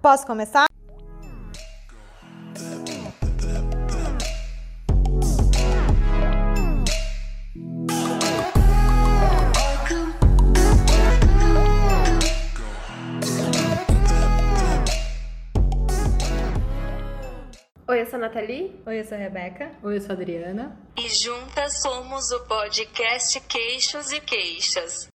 Posso começar? Oi, eu sou a Nathalie. Oi, eu sou a Rebeca. Oi, eu sou a Adriana. E juntas somos o podcast Queixos e Queixas.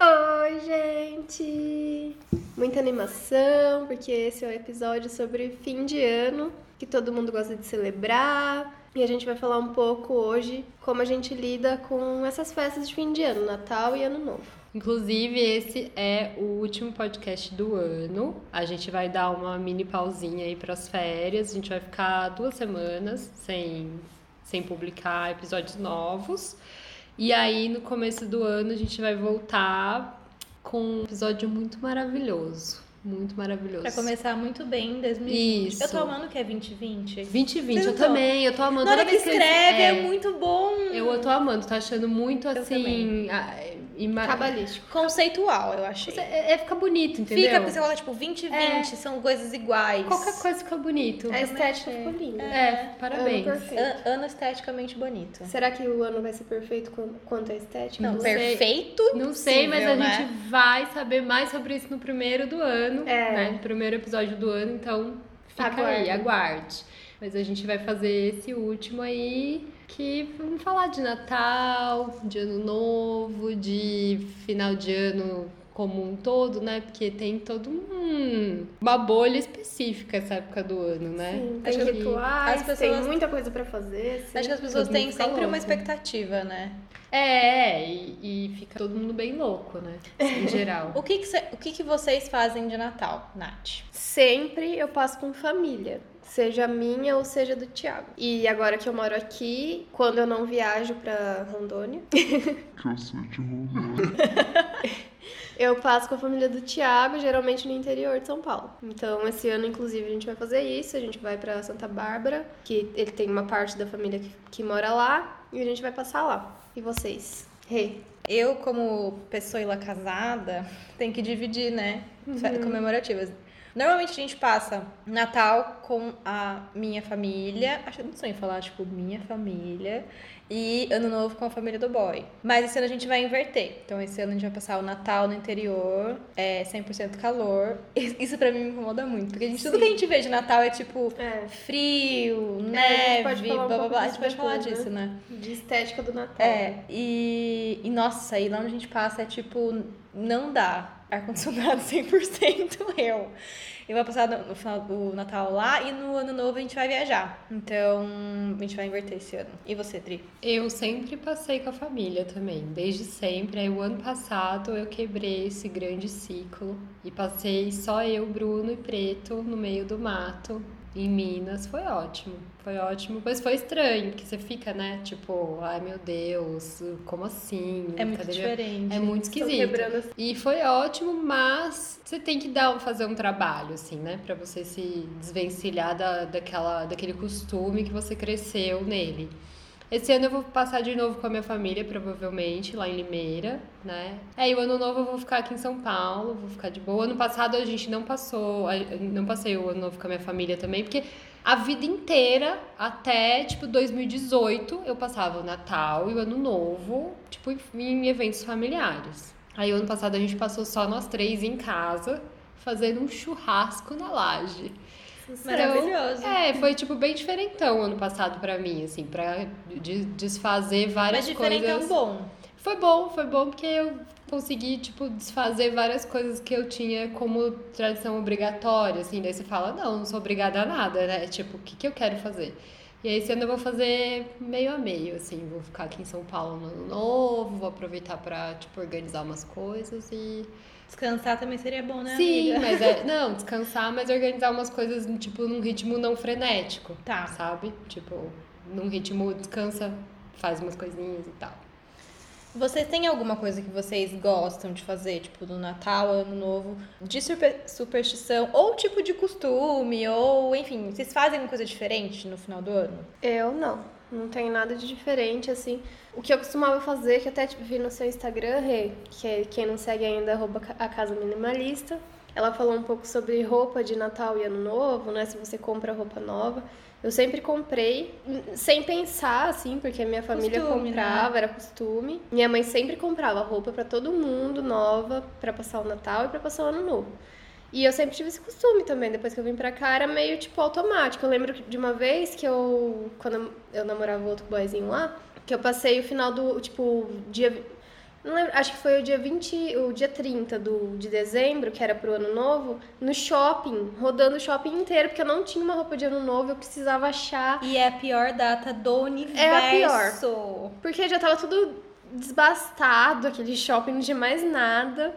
Oi, gente! Muita animação, porque esse é o episódio sobre fim de ano, que todo mundo gosta de celebrar. E a gente vai falar um pouco hoje como a gente lida com essas festas de fim de ano, Natal e Ano Novo. Inclusive, esse é o último podcast do ano. A gente vai dar uma mini pausinha aí para as férias. A gente vai ficar duas semanas sem, sem publicar episódios novos. E aí, no começo do ano, a gente vai voltar com um episódio muito maravilhoso. Muito maravilhoso. Pra começar muito bem em 2020. Isso. Eu tô amando que é 2020. 2020, Vocês eu também. Eu tô amando. Na hora que escreve é, é, muito bom. Eu tô amando. Tô achando muito Eu assim. Ima- Cabalístico. Conceitual, eu achei. É, é fica bonito, entendeu? Fica, porque você fala, tipo, 2020, são coisas iguais. Qualquer coisa fica bonito. A estética achei. ficou linda. É, parabéns. Ano Ano esteticamente bonito. Será que o ano vai ser perfeito quan- quanto à estética? Não, Não perfeito. Não sei, mas a né? gente vai saber mais sobre isso no primeiro do ano, É. né? No primeiro episódio do ano, então fica Aguarde. aí, aguarde. Mas a gente vai fazer esse último aí, que vamos falar de Natal, de Ano Novo, de final de ano como um todo, né? Porque tem todo um uma bolha específica essa época do ano, né? Sim, Acho tem que rituais, as pessoas- tem muita coisa pra fazer. sim. Acho que as pessoas Todo têm sempre uma louco. expectativa, né? É, é, e, e fica todo mundo bem louco, né? Em geral. O que, que, cê- o que, que vocês fazem de Natal, Nath? Sempre eu passo com família. Seja minha ou seja do Thiago. E agora que eu moro aqui, quando eu não viajo pra Rondônia, que eu sou de Rondônia. eu passo com a família do Thiago, geralmente no interior de São Paulo. Então, esse ano, inclusive, a gente vai fazer isso. A gente vai pra Santa Bárbara, que ele tem uma parte da família que, que mora lá, e a gente vai passar lá. E vocês? Rê. Eu, como pessoa casada, tenho que dividir, né? Fe- Comemorativas. Normalmente a gente passa Natal com a minha família. Acho que eu não sonho falar, tipo, minha família. E Ano Novo com a família do boy. Mas esse ano a gente vai inverter. Então esse ano a gente vai passar o Natal no interior, é 100% calor. Isso pra mim me incomoda muito. Porque a gente, tudo que a gente vê de Natal é tipo É, frio, É, a gente pode neve, falar um blá blá blá. A gente pode falar disso, né? de estética do Natal. É, e, e nossa, e lá onde a gente passa é tipo, não dá. Ar-condicionado 100% eu. Eu vou passar no, final do Natal lá e no ano novo a gente vai viajar. Então, a gente vai inverter esse ano. E você, Tri? Eu sempre passei com a família também, desde sempre. Aí o ano passado eu quebrei esse grande ciclo e passei só eu, Bruno e Preto no meio do mato em Minas. Foi ótimo, foi ótimo, mas foi estranho, porque você fica, né, tipo, ai meu Deus, como assim? É muito Cadê meu- diferente. É muito esquisito. quebrando E foi ótimo, mas você tem que dar, fazer um trabalho, assim, né? Pra você se desvencilhar da, daquela, daquele costume que você cresceu nele. Esse ano eu vou passar de novo com a minha família, provavelmente, lá em Limeira, né? É, e o ano novo eu vou ficar aqui em São Paulo, vou ficar de boa. Ano passado a gente não passou, não passei o ano novo com a minha família também, porque a vida inteira, até, tipo, 2018, eu passava o Natal e o Ano Novo, tipo, em eventos familiares. Aí, o ano passado, a gente passou só nós três em casa, fazendo um churrasco na laje. Maravilhoso. É, foi, tipo, bem diferentão ano passado pra mim, assim, pra de- desfazer várias Mas coisas. um bom. Foi bom, foi bom porque eu consegui, tipo, desfazer várias coisas que eu tinha como tradição obrigatória, assim. Daí você fala, não, não sou obrigada a nada, né? Tipo, o que, que eu quero fazer? E aí esse ano eu vou fazer meio a meio, assim. Vou ficar aqui em São Paulo no ano novo, vou aproveitar pra, tipo, organizar umas coisas e... Descansar também seria bom, né, Sim, amiga? mas é... Não, descansar, mas organizar umas coisas, tipo, num ritmo não frenético, Tá. sabe? Tipo, num ritmo descansa, faz umas coisinhas e tal. Vocês têm alguma coisa que vocês gostam de fazer, tipo, no Natal, Ano Novo, de super- superstição, ou tipo de costume, ou enfim, vocês fazem alguma coisa diferente no final do ano? Eu não. Não tem nada de diferente, assim. O que eu costumava fazer, que até tipo, vi no seu Instagram, Rê, que é, quem não segue ainda, arroba a Casa Minimalista. ela falou um pouco sobre roupa de Natal e Ano Novo, né? Se você compra roupa nova. Eu sempre comprei, sem pensar, assim, porque a minha família Costume, comprava, era costume. Minha mãe sempre comprava roupa pra todo mundo, nova, pra passar o Natal e pra passar o Ano Novo. E eu sempre tive esse costume também. Depois que eu vim pra cá, era meio, tipo, automático. Eu lembro de uma vez que eu, quando eu namorava outro boyzinho lá, que eu passei o final do, tipo, dia... Não lembro, acho que foi o dia 20, o dia 30 do, de dezembro, que era pro ano novo, no shopping, rodando o shopping inteiro, porque eu não tinha uma roupa de ano novo, eu precisava achar. E é a pior data do universo. É a pior. Porque já tava tudo desbastado, aquele shopping, não tinha mais nada.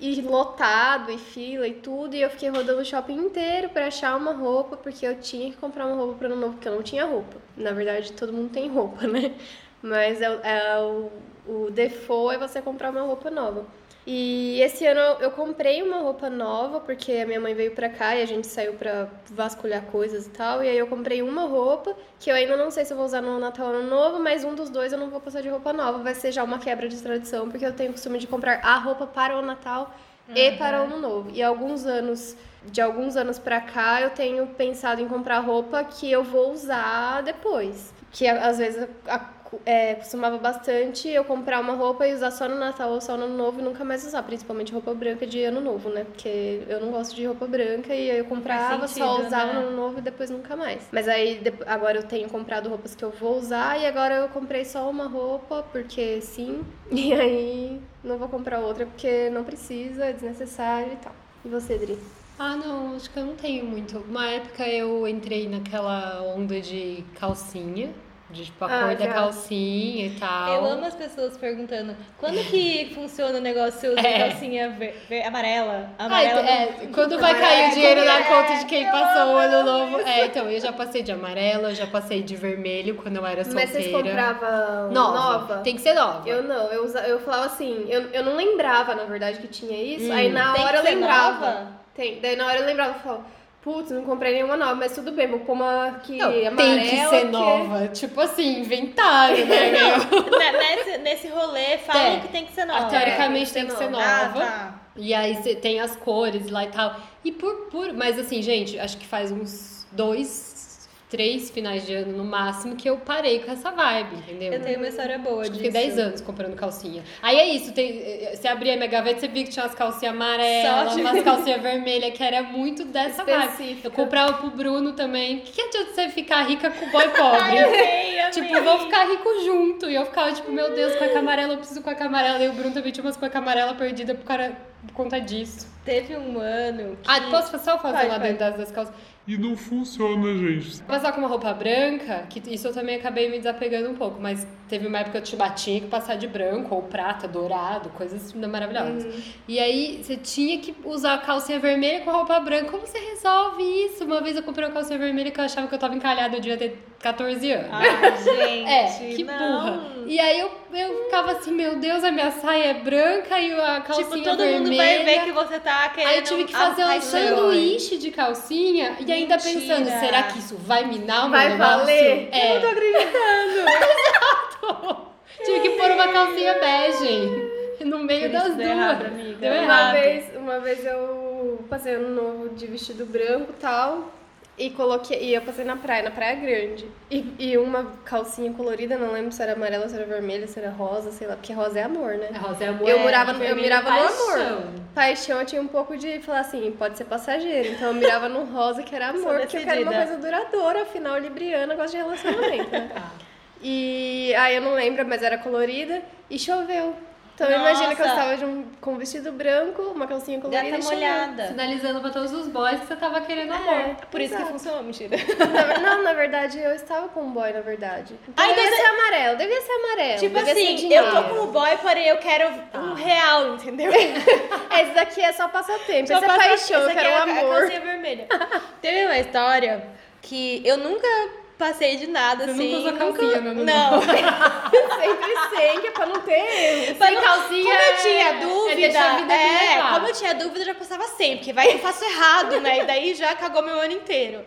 E lotado, e fila e tudo. E eu fiquei rodando o shopping inteiro pra achar uma roupa, porque eu tinha que comprar uma roupa pro ano novo, porque eu não tinha roupa. Na verdade, todo mundo tem roupa, né? Mas é, é o, o default é você comprar uma roupa nova. E esse ano eu- comprei uma roupa nova, porque a minha mãe veio pra cá e a gente saiu pra vasculhar coisas e tal. E aí eu comprei uma roupa, que eu ainda não sei se eu vou usar no Natal ou Ano Novo, mas um dos dois eu não vou passar de roupa nova. Vai ser já uma quebra de tradição, porque eu tenho o costume de comprar a roupa para o Natal e para o Ano Novo. E alguns anos, de alguns anos pra cá, eu tenho pensado em comprar roupa que eu vou usar depois. Que às vezes a- é, costumava bastante eu comprar uma roupa e usar só no Natal ou só no Ano Novo e nunca mais usar, principalmente roupa branca de Ano Novo, né? Porque eu não gosto de roupa branca e aí eu comprava, só sentido, usava né? no Ano Novo e depois nunca mais. Mas aí agora eu tenho comprado roupas que eu vou usar e agora eu comprei só uma roupa porque sim, e aí não vou comprar outra porque não precisa, é desnecessário e tal. E você, Dri? Ah, não, acho que eu não tenho muito. Uma época eu entrei naquela onda de calcinha, de tipo a Ah, cor da já. calcinha e tal. Eu amo as pessoas perguntando quando que funciona o negócio da É. calcinha ver- ver- amarela? Amarela então, é, não- quando vai cair o dinheiro na é, conta de quem passou o ano novo. É, então, eu já passei de amarela, eu já passei de vermelho quando eu era solteira. Mas vocês compravam nova. nova? Tem que ser nova. Eu não, eu, usa, eu falava assim, eu, eu não lembrava, na verdade, que tinha isso. Hum. Aí na Tem hora eu lembrava. nova? Tem. Daí na hora eu lembrava, eu falava, putz, não comprei nenhuma nova, mas tudo bem, vou pôr uma que Não, amarela. tem que ser que- nova. Tipo assim, inventário, né? Ne- nesse, nesse rolê falam Tem. que tem que ser nova. Ah, teoricamente É, tem que ser nova. Ah, tá. E aí você tem as cores lá e tal. E por puro. Mas assim, gente, acho que faz uns dois, três finais de ano no máximo que eu parei com essa vibe, entendeu? Eu tenho uma história boa Acho disso. fiquei 10 anos comprando calcinha. Aí é isso, tem, eh, você abria a minha gaveta, você via que tinha umas calcinhas amarelas, umas calcinhas vermelhas, que era muito dessa vibe. Específica. Eu comprava pro Bruno também. O que, que adianta você ficar rica com o boy pobre? Ai, amei, amei. Tipo, vamos ficar rico junto. E eu ficava, tipo, meu Deus, cueca amarela, eu preciso cueca amarela. E o Bruno também tinha umas cueca amarela perdida por, cara, por conta disso. Teve um ano que... Ah, posso só fazer Pode, lá pode. dentro das, das calças? E não funciona, gente. Passar com uma roupa branca, que isso eu também acabei me desapegando um pouco, mas teve uma época que eu tipo, tinha que passar de branco ou prata, dourado, coisas maravilhosas. E aí você tinha que usar a calcinha vermelha com a roupa branca. Como você resolve isso? Uma vez eu comprei uma calcinha vermelha que eu achava que eu tava encalhada, eu devia ter 14 anos. Ai, gente, É, que não. burra. E aí eu, eu ficava assim, meu Deus, a minha saia é branca e a calcinha Tipo, todo vermelha. mundo vai ver que você tá querendo... Aí eu tive que fazer um sanduíche de calcinha e ainda Mentira. pensando, será que isso vai minar o meu Vai negócio? valer? É. Eu não tô acreditando. Tive que pôr uma calcinha bege no meio das duas. deu errado, amiga. Deu Uma errado. vez, uma vez eu passei ano novo de vestido branco e tal. E coloquei. E eu passei na praia, na praia grande. E, e uma calcinha colorida, não lembro se era amarela, se era vermelha, se era rosa, sei lá, porque rosa é amor, né? A Rosa é amor. Eu é morava no- eu mirava no paixão. amor. Paixão eu tinha um pouco de falar assim, pode ser passageiro. Então eu mirava no rosa, que era amor, porque eu quero uma coisa duradoura, afinal, libriana gosta de relacionamento, né? Ah. E aí eu não lembro, mas era colorida e choveu. Então Nossa. imagina que eu estava de um, com um vestido branco, uma calcinha colorida Gata e molhada. Sinalizando pra todos os boys que você tava querendo amor. É, Por isso que exato. funcionou, mentira. Não, na verdade, eu estava com um boy, na verdade. Então Ai, devia então ser amarelo, devia ser amarelo. tipo assim, eu tô com o boy, porém eu quero um real, entendeu? Esse daqui é só passatempo, esse é paixão, eu essa aqui quero é um a- a amor. calcinha vermelha. Teve uma história que eu nunca passei de nada, Você assim. nunca usou calcinha no ano Não. Sempre sem, que é pra não ter erro. Pra Sem não- calcinha Como eu tinha é- dúvida, é é, levar. como eu tinha dúvida, eu já passava sempre, porque vai que eu faço errado, né? E daí já cagou meu ano inteiro.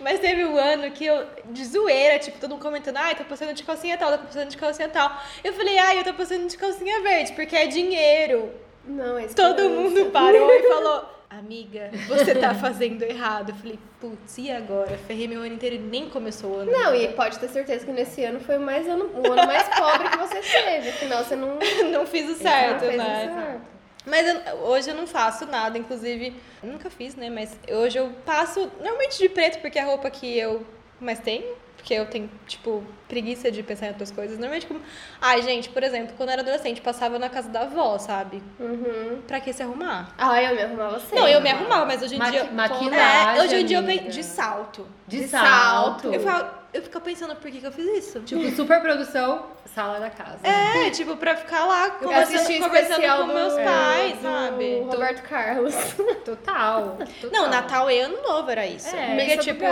Mas teve um ano que eu, de zoeira, tipo, todo mundo comentando, ai, tô passando de calcinha tal, tô passando de calcinha tal. Eu falei, ai, eu tô passando de calcinha verde, porque é dinheiro. Não, esse Todo mundo parou e falou, amiga, você tá fazendo errado. Eu falei, putz, e agora? Ferrei meu ano inteiro e nem começou o ano. Não, e pode ter certeza que nesse ano foi o, mais ano, o ano mais pobre que você teve. Afinal, você não, não fiz o não certo, fez o né? certo. Mas eu- hoje eu não faço nada, inclusive, nunca fiz, né? Mas hoje eu passo normalmente de preto, porque é a roupa que eu mais tenho. Porque eu tenho, tipo, preguiça de pensar em outras coisas. Normalmente, como. Ai, gente, por exemplo, quando eu era adolescente, passava na casa da avó, sabe? Uhum. Pra que se arrumar? Ah, eu me arrumava sempre. Não, eu me arrumava, mas hoje em Maqui- dia. maquilagem, É, hoje em dia eu penso de salto. De, De salto. salto. Eu, falo, eu fico pensando por que, que eu fiz isso. Tipo, super produção, sala da casa. É, tipo, pra ficar lá conversando, conversando com do, meus é, pais, do sabe? Roberto Carlos. Total, total. Não, Natal e Ano Novo era isso. É, Porque, tipo.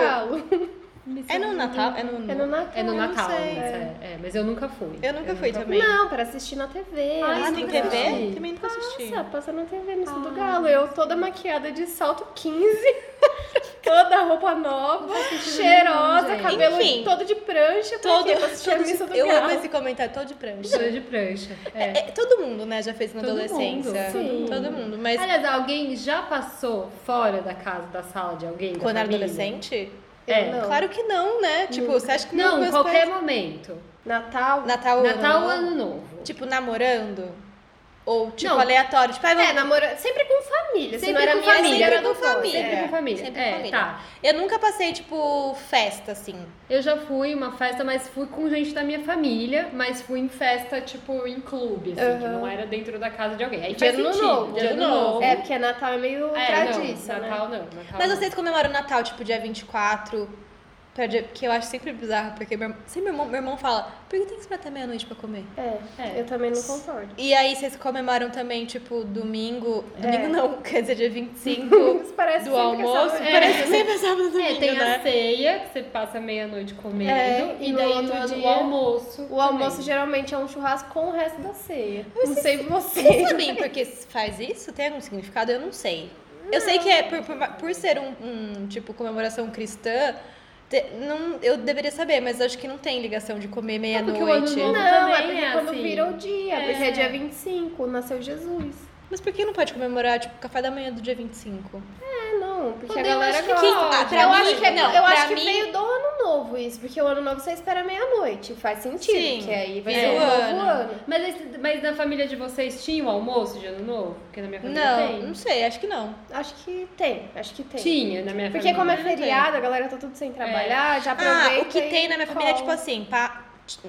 É no Natal? É no, É no Natal. É no eu não Natal, sei. isso, é. é, mas eu nunca fui. Eu nunca fui também. Não, pra assistir na TV. Ah, Missa tem TV? Também nunca assisti. Nossa, passa na TV, Missa do Galo. Eu toda maquiada de salto 15, toda roupa nova, cheirosa, cabelo Enfim. todo de prancha. Pra Todo, quê? Pra assistir a todo- Missa do eu Galo. amo esse comentário, todo de prancha. Show de prancha. É. É, todo mundo, né, já fez na Todo adolescência. mundo, sim. Todo mundo. Mas Aliás, alguém já passou fora da casa, da sala de alguém? da quando era adolescente? É. não. Claro que não, né? Tipo, você acha que Não, qualquer pais... momento. Natal. Natal, Natal ou ano, ano novo. Tipo, namorando? Ou, tipo, Não. aleatório? Tipo, ah, É, vamos- namorando. Sempre com família. Se Sempre não era com minha família. era Sempre com família. Sempre com família. Sempre é, com família. tá. eu nunca passei, tipo, festa, assim. Eu já fui uma festa, mas fui com gente da minha família, mas fui em festa, tipo, em clube, assim, que Aham. não era dentro da casa de alguém. Aí De faz novo. Ano ano novo. novo. É, porque Natal é meio É, tradiça, não, né? Natal não. Natal Mas vocês comemoram o Natal, tipo, dia 24, pra dia... que eu acho sempre bizarro, porque meu, sempre meu irmão, meu irmão fala, por que tem que esperar até meia-noite pra comer? É, É. eu também não concordo. E aí vocês comemoram também, tipo, domingo... Domingo É. não, quer dizer, dia 25 Isso parece do é almoço. sábado. Parece sempre sábado domingo, É, tem né? a ceia, que você passa meia-noite comendo, É, e e no daí outro no- dia- o almoço. O almoço também. geralmente é um churrasco com o resto da ceia. Não sei você. Vocês sabem por que faz isso? Tem algum significado? Eu não sei. Eu sei que é por, por, por ser um, um, tipo, comemoração cristã, te- não, eu deveria saber, mas acho que não tem ligação de comer ano meia-noite. novo- Não, é porque é quando assim. vira o dia, É. porque é dia 25, nasceu Jesus. Mas por que não pode comemorar, tipo, café da manhã do dia 25? É, não, porque Quando a eu galera acho que- gosta. ah, pra eu mim- acho que, é- não, eu acho que mim- veio do novo isso, porque o ano novo você espera meia-noite, faz sentido, Sim, que aí vai vem ser o o novo ano. ano. Mas, esse- mas na família de vocês tinha o almoço de ano novo? Porque na minha família Não, tem. não sei, acho que não. Acho que tem, acho que tem. Tinha na minha Porque família. como é tem. feriado, a galera tá tudo sem trabalhar, já aproveita Ah, o que e tem na minha família é tipo cola. assim, pa-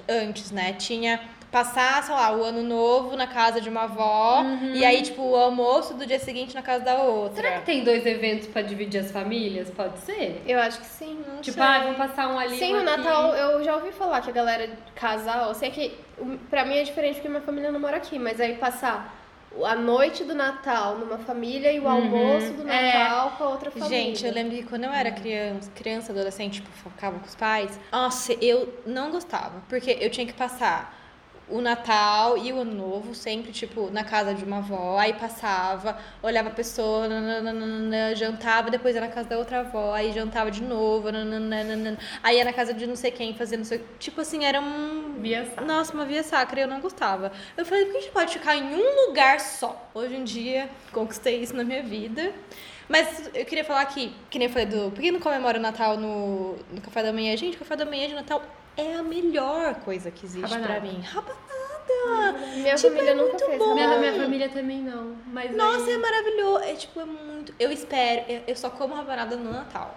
antes, né? Tinha passar, sei lá, o ano novo na casa de uma avó, e aí, tipo, o almoço do dia seguinte na casa da outra. Será que tem dois eventos pra dividir as famílias? Pode ser? Eu acho que sim. Não Tipo, sei. ah, vamos passar um ali. Sim, um aqui. Natal eu já ouvi falar que a galera casal, eu sei que o- pra mim é diferente porque minha família não mora aqui, mas aí passar a noite do Natal numa família e o almoço do É. Natal com a outra família. Gente, eu lembro que quando eu era criança, criança, adolescente, tipo, ficava com os pais, nossa, eu não gostava, porque eu tinha que passar o Natal e o Ano Novo sempre, tipo, na casa de uma avó, aí passava, olhava a pessoa, nananana, jantava, depois ia na casa da outra avó, aí jantava de novo, nananana, aí ia na casa de não sei quem, fazendo não sei... Tipo assim, era um... Via sacra. Nossa, uma via sacra, eu não gostava. Eu falei, por que a gente pode ficar em um lugar só? Hoje em dia, conquistei isso na minha vida. Mas eu queria falar que, que nem eu falei do. Por que não comemora o Natal no, no café da manhã? Gente, o café da manhã de Natal é a melhor coisa que existe pra mim. Rabanada! Minha Tipo, família é nunca muito fez. bom. Minha, minha família também não. Mas Nossa, aí- é maravilhoso. É tipo, é muito. Eu espero. Eu, eu só como rabanada no Natal.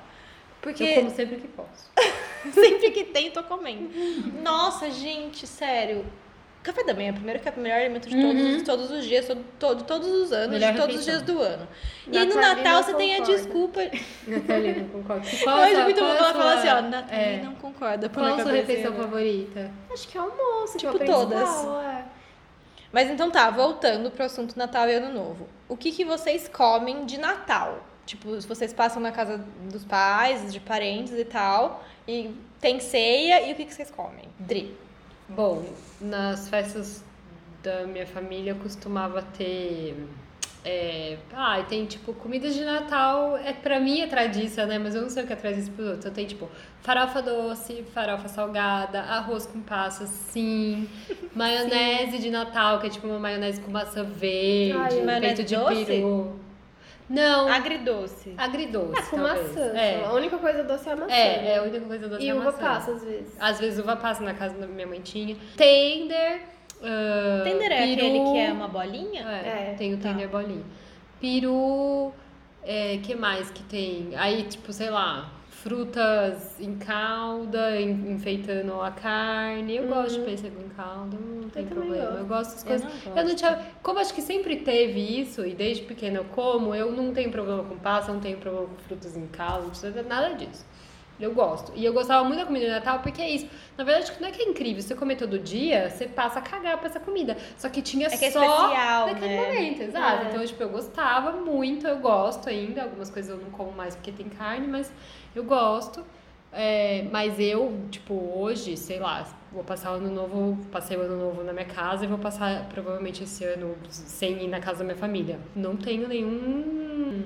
Porque eu como sempre que posso. Sempre que tem, tô comendo. Nossa, gente, sério. Café da manhã, primeiro que é o melhor alimento de todos, Uhum. todos os dias, todo, todo- todos os anos, Melhor de todos os refeição. dias do ano. E aí no Natal você tem a concorda. desculpa. Natalina, não concordo. Qual acho muito bom que ela fala assim, ó, Natalina é. não concorda. Qual a sua refeição né? favorita? Acho que é almoço, que é o Tipo todas. é. Mas então tá, voltando pro assunto Natal e Ano Novo. O que, que vocês comem de Natal? Tipo, se vocês passam na casa dos pais, de parentes e tal, e tem ceia, e o que, que vocês comem? Dri. Bom, nas festas da minha família costumava ter. É, ah, tem tipo comidas de Natal, é pra mim é tradição, né? Mas eu não sei o que é tradição pros outros. Eu tenho tipo farofa doce, farofa salgada, arroz com passas, sim, maionese de Natal, que é tipo uma maionese com maçã verde, Ai, peito de doce? peru. Não, Agridoce. agridoce. É, com talvez. maçã. É. A única coisa doce é a maçã. É, é a única coisa doce E é a uva maçã. passa, às vezes. Às vezes uva passa na casa da minha mãe tinha. Tender. ah, Tender é peru. aquele que é uma bolinha? É, É, tem o tá. tender bolinha. Peru. É, que mais que tem? Aí, tipo, sei lá, frutas em calda, en- enfeitando a carne. Eu gosto de pêssego em calda, não tem também problema. gosto. Eu gosto das Eu coisas. não Eu não tinha. Como acho que sempre teve isso, e desde pequena eu como, eu não tenho problema com passa, não tenho problema com frutas em calda, nada disso. Eu gosto. E eu gostava muito da comida de Natal porque é isso. Na verdade, não é que é incrível. Você comer todo dia, você passa a cagar pra essa comida. Só que tinha É que é só especial, naquele né? momento, exato. É. Então, tipo, eu gostava muito, eu gosto ainda. Algumas coisas eu não como mais porque tem carne, mas eu gosto. É, mas eu, tipo, hoje, sei lá, vou passar o ano novo, passei o ano novo na minha casa e vou passar provavelmente esse ano sem ir na casa da minha família. Não tenho nenhum.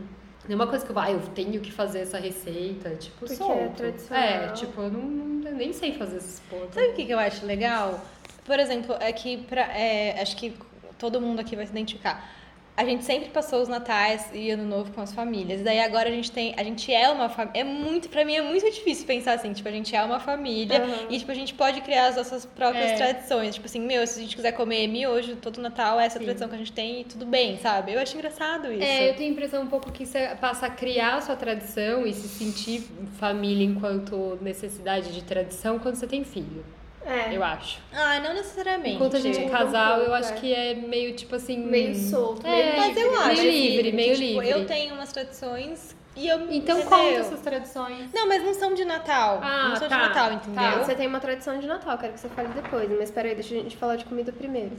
Nenhuma coisa que eu, ah, eu tenho que fazer essa receita, tipo, Porque é solto. tradicional. É, tipo, eu não, não- eu nem sei fazer esses pontos. Sabe o que, que eu acho legal? Por exemplo, é que pra, é, acho que todo mundo aqui vai se identificar. A gente sempre passou os natais e ano novo com as famílias. Daí agora a gente tem, a gente é uma família. É muito, pra mim é muito difícil pensar assim, tipo, a gente é uma família Aham. e tipo a gente pode criar as nossas próprias É. tradições. Tipo assim, meu, se a gente quiser comer miojo todo Natal, essa é a tradição que a gente tem e tudo bem, sabe? Eu acho engraçado isso. É, eu tenho a impressão um pouco que você passa a criar a sua tradição e se sentir família enquanto necessidade de tradição quando você tem filho, É. eu acho. Ah, não necessariamente. Enquanto a gente é um casal, eu pouco, acho é. que é meio tipo assim. Meio solto, É, meio Mas eu acho Meio assim, livre, que, meio tipo, livre. Eu tenho umas tradições e eu Então entendeu? conta essas tradições. Não, mas não são de Natal. Ah, não são tá. de Natal, Tá, entendeu? você tem uma tradição de Natal, quero que você fale depois. Mas peraí, deixa a gente falar de comida primeiro.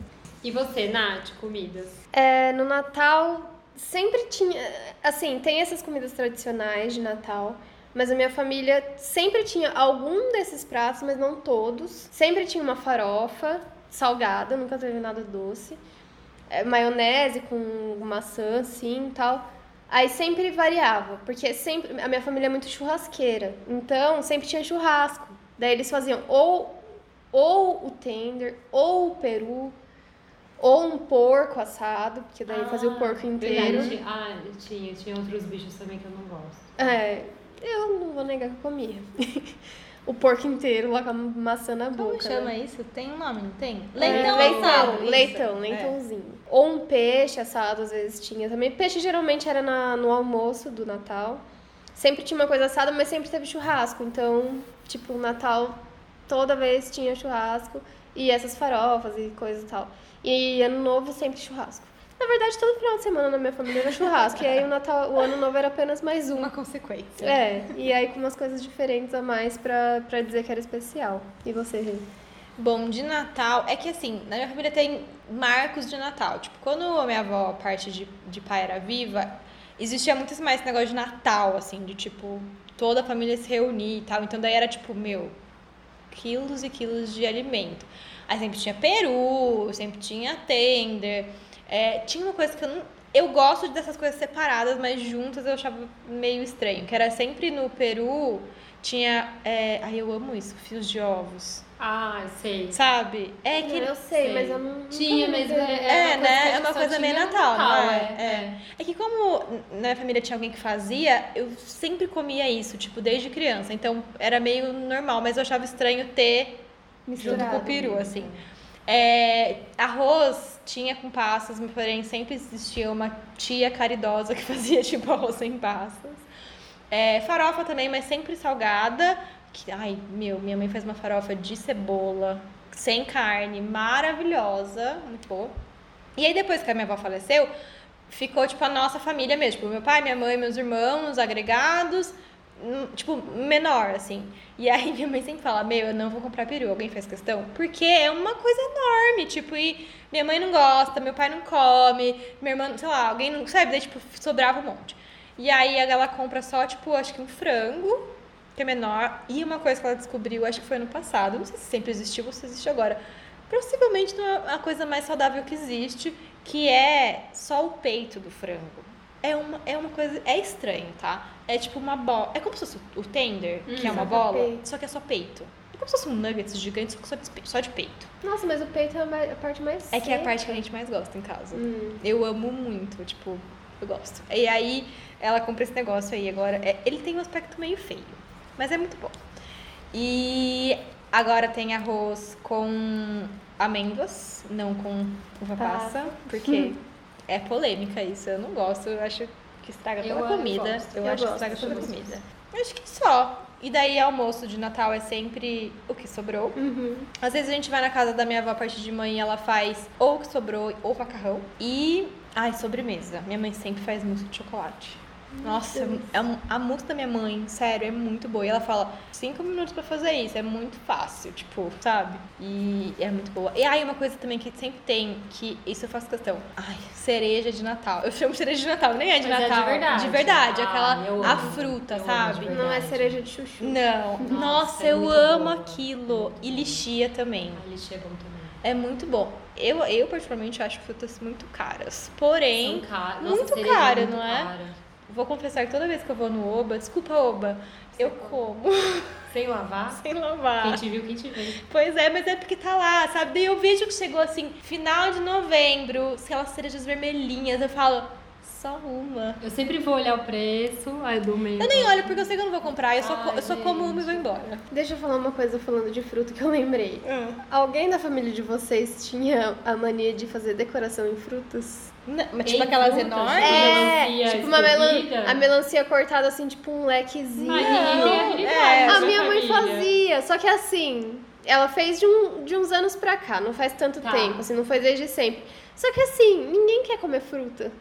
E você, Nath, comidas? É, no Natal sempre tinha. Assim, tem essas comidas tradicionais de Natal. Mas a minha família sempre tinha algum desses pratos, mas não todos. Sempre tinha uma farofa salgada, nunca teve nada doce. É, maionese com maçã, assim e tal. Aí sempre variava, porque sempre a minha família é muito churrasqueira. Então sempre tinha churrasco. Daí eles faziam ou, ou o tender, ou o peru, ou um porco assado, porque daí fazia o porco inteiro. Verdade. Ah, tinha, tinha outros bichos também que eu não gosto. É, eu não vou negar que eu comia. o porco inteiro lá com a maçã na Como boca. chama né? isso? Tem um nome, não tem? É, Leitão assado, isso. leitão, É. leitãozinho. Ou um peixe assado, às vezes tinha também. Peixe geralmente era na- no almoço do Natal. Sempre tinha uma coisa assada, mas sempre teve churrasco. Então, tipo, o Natal toda vez tinha churrasco. E essas farofas e coisa e tal. E ano novo sempre churrasco. Na verdade, todo final de semana na minha família era churrasco. e aí o Natal, o ano novo era apenas mais um. Uma consequência. É, e aí com umas coisas diferentes a mais pra, pra dizer que era especial. E você, Rê? Bom, de Natal, é que assim, na minha família tem marcos de Natal. Tipo, quando a minha avó, a parte de, de pai era viva, existia muito mais esse negócio de Natal, assim, de tipo, toda a família se reunir e tal. Então daí era tipo, meu, quilos e quilos de alimento. Aí sempre tinha peru, sempre tinha tender. É, tinha uma coisa que eu não. Eu gosto dessas coisas separadas, mas juntas eu achava meio estranho. Que era sempre no peru, tinha. É, ai, eu amo isso, fios de ovos. Ah, sei. Sabe? É que. eu sei, sei. mas eu não. Tinha, mas é, É, coisa né? É uma que só coisa meio tinha Natal, não é? é? É. É que como na minha família tinha alguém que fazia, eu sempre comia isso, tipo, desde criança. Então era meio normal, mas eu achava estranho ter junto com o peru, assim. É, arroz tinha com passas, porém sempre existia uma tia caridosa que fazia tipo arroz sem passas. É, farofa também, mas sempre salgada. Que, ai, meu, minha mãe faz uma farofa de cebola, sem carne, maravilhosa, muito. E aí depois que a minha avó faleceu, ficou tipo a nossa família mesmo, tipo, meu pai, minha mãe, meus irmãos, agregados, tipo, menor, assim. E aí minha mãe sempre fala, meu, eu não vou comprar peru, alguém faz questão? Porque é uma coisa enorme, tipo, e minha mãe não gosta, meu pai não come, minha irmã, sei lá, alguém não, sabe, daí tipo, sobrava um monte. E aí ela compra só, tipo, acho que um frango, que é menor, e uma coisa que ela descobriu, acho que foi ano passado, não sei se sempre existiu ou se existe agora, possivelmente não é a coisa mais saudável que existe, que é só o peito do frango. É uma, é uma coisa. É estranho, tá? É tipo uma bola. É como se fosse o tender, que é uma bola, peito. só que é só peito. É como se fosse um nuggets gigante, só só de, peito. Nossa, mas o peito é a parte mais É que é a parte que a gente mais gosta em casa. Hum. Eu amo muito, tipo. Eu gosto. E aí, ela compra esse negócio aí agora. É, ele tem um aspecto meio feio, mas é muito bom. E agora tem arroz com amêndoas, não com uva passa, porque é polêmica isso. Eu não gosto, eu acho que estraga Eu toda a comida. gosto. Eu, Eu acho que estraga toda a comida. Eu acho que só. E daí, almoço de Natal é sempre o que sobrou. Uhum. Às vezes a gente vai na casa da minha avó a partir de manhã ela faz ou o que sobrou ou macarrão. E. Ai, sobremesa. Minha mãe sempre faz mousse de chocolate. Nossa, é um- a mousse da minha mãe, sério, é muito boa. E ela fala, cinco minutos pra fazer isso, é muito fácil, tipo, sabe? E é muito boa. E aí, uma coisa também que sempre tem, que isso eu faço questão. Ai, cereja de Natal. Eu chamo cereja de Natal, nem é de Mas é de Natal. verdade. De verdade, Ah, aquela, eu a fruta, sabe? Não é cereja de chuchu. Não. Nossa, Nossa, é eu amo boa. aquilo. E lixia também. A lixa é bom também. É muito bom. Eu, eu particularmente acho frutas muito caras. Porém, São caras. muito Nossa, cereja cara, muito não é? cara. Vou confessar que toda vez que eu vou no Oba, desculpa Oba, eu como Sem lavar? sem lavar. Quem te viu, quem te vê. Pois é, mas é porque tá lá, sabe? Daí eu vejo que chegou assim, final de novembro, aquelas cerejas vermelhinhas, eu falo, só uma. Eu sempre vou olhar o preço, aí do meio. Eu nem olho porque eu sei que eu não vou comprar, eu só, Ai, eu só como uma e vou embora. Deixa eu falar uma coisa falando de fruta que eu lembrei. Alguém da família de vocês tinha a mania de fazer decoração em frutas? Não, mas tipo aquelas frutas, enormes. É. melancia tipo uma melan a melancia cortada assim, tipo um lequezinho. Ai, tem habilidade é, A minha mãe fazia, só que assim, ela fez de, um- de uns anos pra cá, não faz tanto Tá. tempo, assim, não foi desde sempre. Só que assim, ninguém quer comer fruta.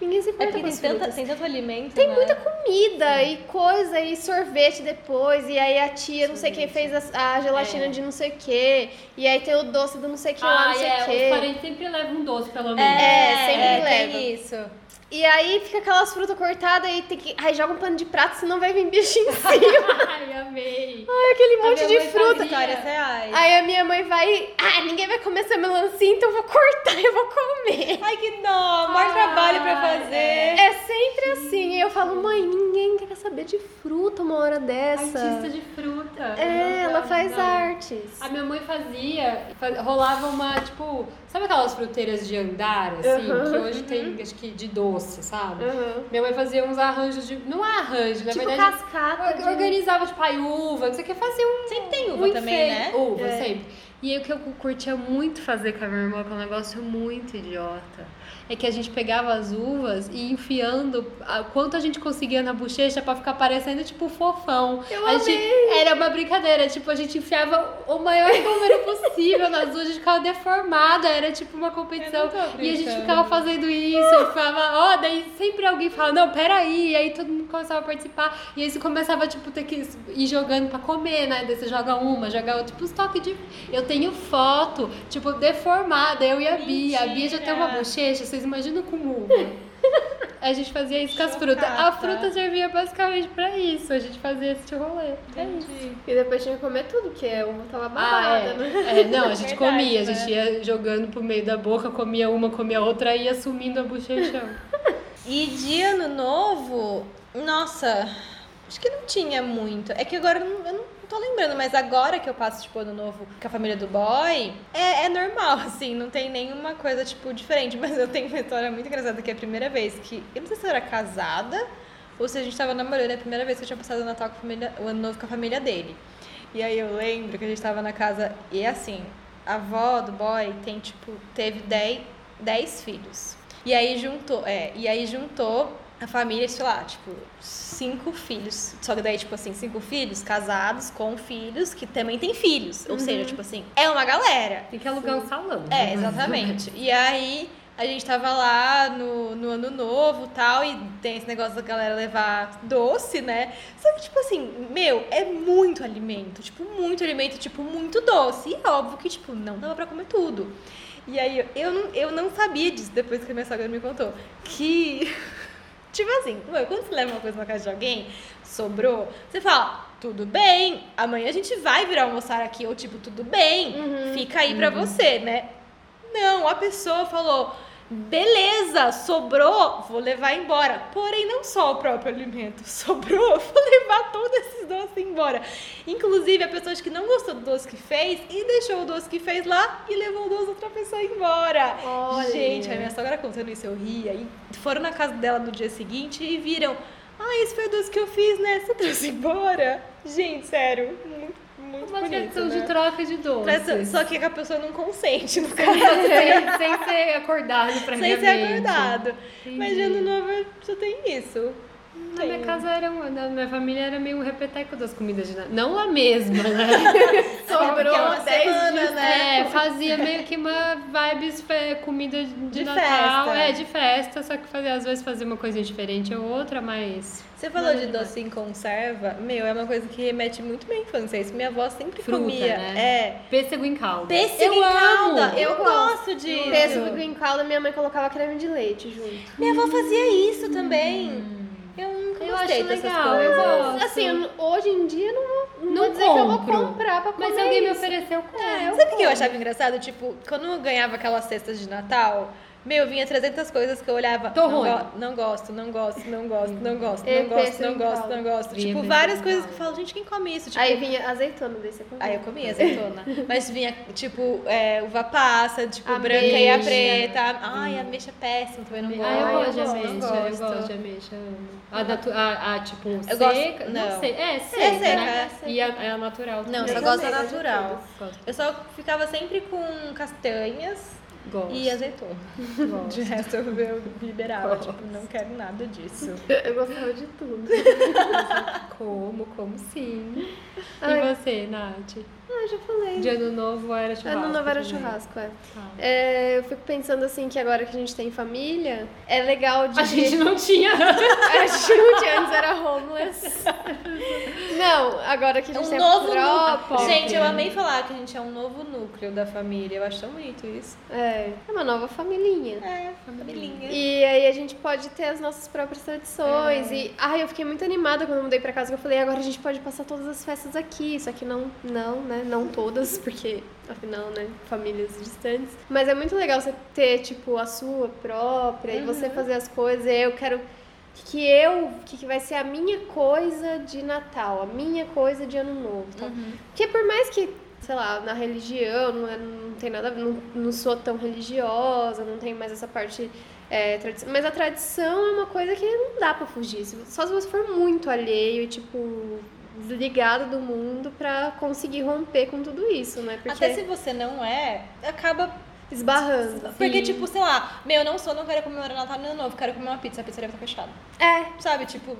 Ninguém se É importa porque com tem, tanta, tem tanto alimento, Tem né? muita comida e coisa, e sorvete depois, e aí a tia não sei quem fez a, a gelatina É. de não sei o que, e aí tem o doce do não sei que lá, Ah, não sei o é, os que. parentes sempre levam um doce, pelo menos. É, sempre é, leva. Tem isso. E aí fica aquelas frutas cortadas e tem que. Ai, joga um pano de prato, senão vai vir bicho em cima. Ai, amei. Ai, aquele A monte de fruta. fazia. Histórias reais. Aí a minha mãe vai. Ah, ninguém vai comer essa melancia, então eu vou cortar, eu vou comer. Ai, que dó, maior trabalho pra Ai, fazer. É sempre assim. E eu falo, mãe, ninguém quer saber de fruta uma hora dessa. Artista de fruta. É, ela faz Não. artes. A minha mãe fazia, fa- rolava uma, tipo, sabe aquelas fruteiras de andar, assim, Uhum. que hoje tem, acho que de doce, sabe? Uhum. Minha mãe fazia uns arranjos de. Não é arranjo, na Tipo verdade. cascata. de- Organizava, tipo, ai, uva, não sei o que, fazia um. Sempre tem uva um também, né? Uva, É. sempre. E aí o que eu curtia muito fazer com a minha irmã, que é um negócio muito idiota, é que a gente pegava as uvas e enfiando a- quanto a gente conseguia na bochecha pra ficar parecendo, tipo, fofão. Eu a gente, Era uma brincadeira, tipo, a gente enfiava o maior número possível nas uvas, a gente ficava deformada, era tipo uma competição. Eu E a gente ficava fazendo isso, e ficava, ó, daí sempre alguém falava, não, peraí, e aí todo mundo começava a participar, e aí você começava, tipo, ter que ir jogando pra comer, né? Daí você joga uma, joga outra, tipo, os toques de. Eu tenho foto, tipo, deformada, eu e a Bia. A Bia já tem uma Mentira. bochecha, vocês imaginam como uva. A gente fazia isso com as frutas. A fruta servia basicamente pra isso. A gente fazia esse rolê. É isso. E depois tinha que comer tudo, porque a uva tava Ah, babada, é. né? É, Não, a gente Verdade, comia, a né? gente ia jogando pro meio da boca, comia uma, comia outra e ia sumindo a bochecha. E de ano novo, nossa, acho que não tinha muito. É que agora eu não, eu não tô lembrando, mas agora que eu passo, tipo, ano novo com a família do boy, é, é normal, assim, não tem nenhuma coisa, tipo, diferente. Mas eu tenho uma história muito engraçada que é a primeira vez que. Eu não sei se eu era casada ou se a gente tava namorando, é a primeira vez que eu tinha passado o Natal com a família, o ano novo com a família dele. E aí eu lembro que a gente tava na casa, e assim, a avó do boy tem, tipo, teve 10, 10 filhos. E aí juntou, é, e aí juntou a família, sei lá, tipo, cinco filhos. Só que daí, tipo assim, cinco filhos casados com filhos que também têm filhos. Ou seja, tipo assim, é uma galera. Tem que alugar um salão. É, né? exatamente. E aí a gente tava lá no, no ano novo e tal, e tem esse negócio da galera levar doce, né? Só que, tipo assim, meu, é muito alimento. Tipo, muito alimento, tipo, muito doce. E é óbvio que, tipo, não dava pra comer tudo. E aí eu, eu, não, eu não sabia disso depois que a minha sogra me contou. Que. Tipo assim, ué, quando você leva uma coisa na casa de alguém, sobrou, você fala, tudo bem, amanhã a gente vai vir almoçar aqui, ou tipo, tudo bem, fica aí pra você, né? Não, a pessoa falou, beleza, sobrou, vou levar embora. Porém, não só o próprio alimento sobrou, vou levar todos esses doces embora. Inclusive, a pessoa acho que não gostou do doce que fez e deixou o doce que fez lá e levou o doce da outra pessoa embora. Olha. Gente, a minha sogra contando isso, eu ria. E foram na casa dela no dia seguinte e viram. Ah, esse foi o doce que eu fiz, né? Você trouxe embora? Gente, sério, muito Uma bonito, tradição né? de troca de doces. Só que a pessoa não consente, no caso. sem, sem ser acordado sem previamente. ser acordado. Mas de ano novo só tem isso. Na minha casa era uma, na minha família era meio um repeteco das comidas de Natal. Não a mesma, né? Sobrou é uma 10 semana, dias. né? É, fazia meio que uma vibes comida de, De Natal. festa. É, de festa, só que fazia, às vezes fazia uma coisinha diferente ou outra, mas. Você falou Nada de demais. doce em conserva, meu, é uma coisa que remete muito à minha infância. Isso minha avó sempre Fruta, comia. né? É. Pêssego em calda. Pêssego eu em calda. amo. Eu, Eu gosto disso. Pêssego em calda, minha mãe colocava creme de leite junto. Minha avó fazia isso também. Eu nunca Eu gostei acho dessas legal, coisas. eu gosto. Assim, eu- hoje em dia não, não, Não vou dizer que eu vou compro. comprar pra comer Mas alguém me isso. ofereceu, como. É, Sabe o que eu achava engraçado? Tipo, quando eu ganhava aquelas cestas de Natal, meu, vinha 300 coisas que eu olhava. Tô não, ruim. go- não gosto, não gosto, não gosto, não gosto, E não gosto, não gosto, não gosto. Vinha Tipo, várias coisas que eu falo, gente, quem come isso? Tipo, Aí vinha azeitona desse. Aí eu comia azeitona. Mas vinha, tipo, é, uva passa, tipo, branca Ameixa. e a preta. Ai, a ameixa é péssima, também não gosto. Ah, eu gosto de eu gosto, ameixa, eu eu gosto. gosto de ameixa. eu. A, natu- a, a, tipo, Eu seca, gosto- não. não. sei, é seca, seca, né? é E a, é a natural Não, também. só Eu gosto da gosto natural. Gosto. Eu só ficava sempre com castanhas Gosto. e azeitona. Gosto. De resto eu, liberava, tipo, não quero nada disso. Eu gostava de tudo. Como, como sim. Ai. E você, Nath? Ah, já falei. De ano novo era churrasco Ano novo era também. churrasco, é. Tá. É, Eu fico pensando assim que agora que a gente tem família, é legal de A gente não tinha. A gente não tinha, antes era homeless. Não, agora que a gente um tem novo próprio. núcleo. Gente, eu amei falar que a gente é um novo núcleo da família. Eu acho tão bonito isso. É, é uma nova familhinha. É, família. E aí a gente pode ter as nossas próprias tradições. É. E ai, eu fiquei muito animada quando eu mudei pra casa, que eu falei, agora a gente pode passar todas as festas aqui. Só que não, não, né? Não todas, porque afinal, né, famílias distantes. Mas é muito legal você ter, tipo, a sua própria e Uhum. você fazer as coisas. E eu quero que eu, que vai ser a minha coisa de Natal, a minha coisa de Ano Novo. Tá? Porque por mais que, sei lá, na religião não, é- não tem nada a ver, não, não sou tão religiosa, não tenho mais essa parte. é, tradição, mas a tradição é uma coisa que não dá pra fugir. Só se você for muito alheio e, tipo, desligado do mundo pra conseguir romper com tudo isso, né? Porque Até se você não é, acaba. esbarrando. Porque, tipo, sei lá, meu, não sou, não quero comemorar Natal no Ano Novo, quero comer uma pizza, a pizzaria tá fechada. É, Sabe, tipo,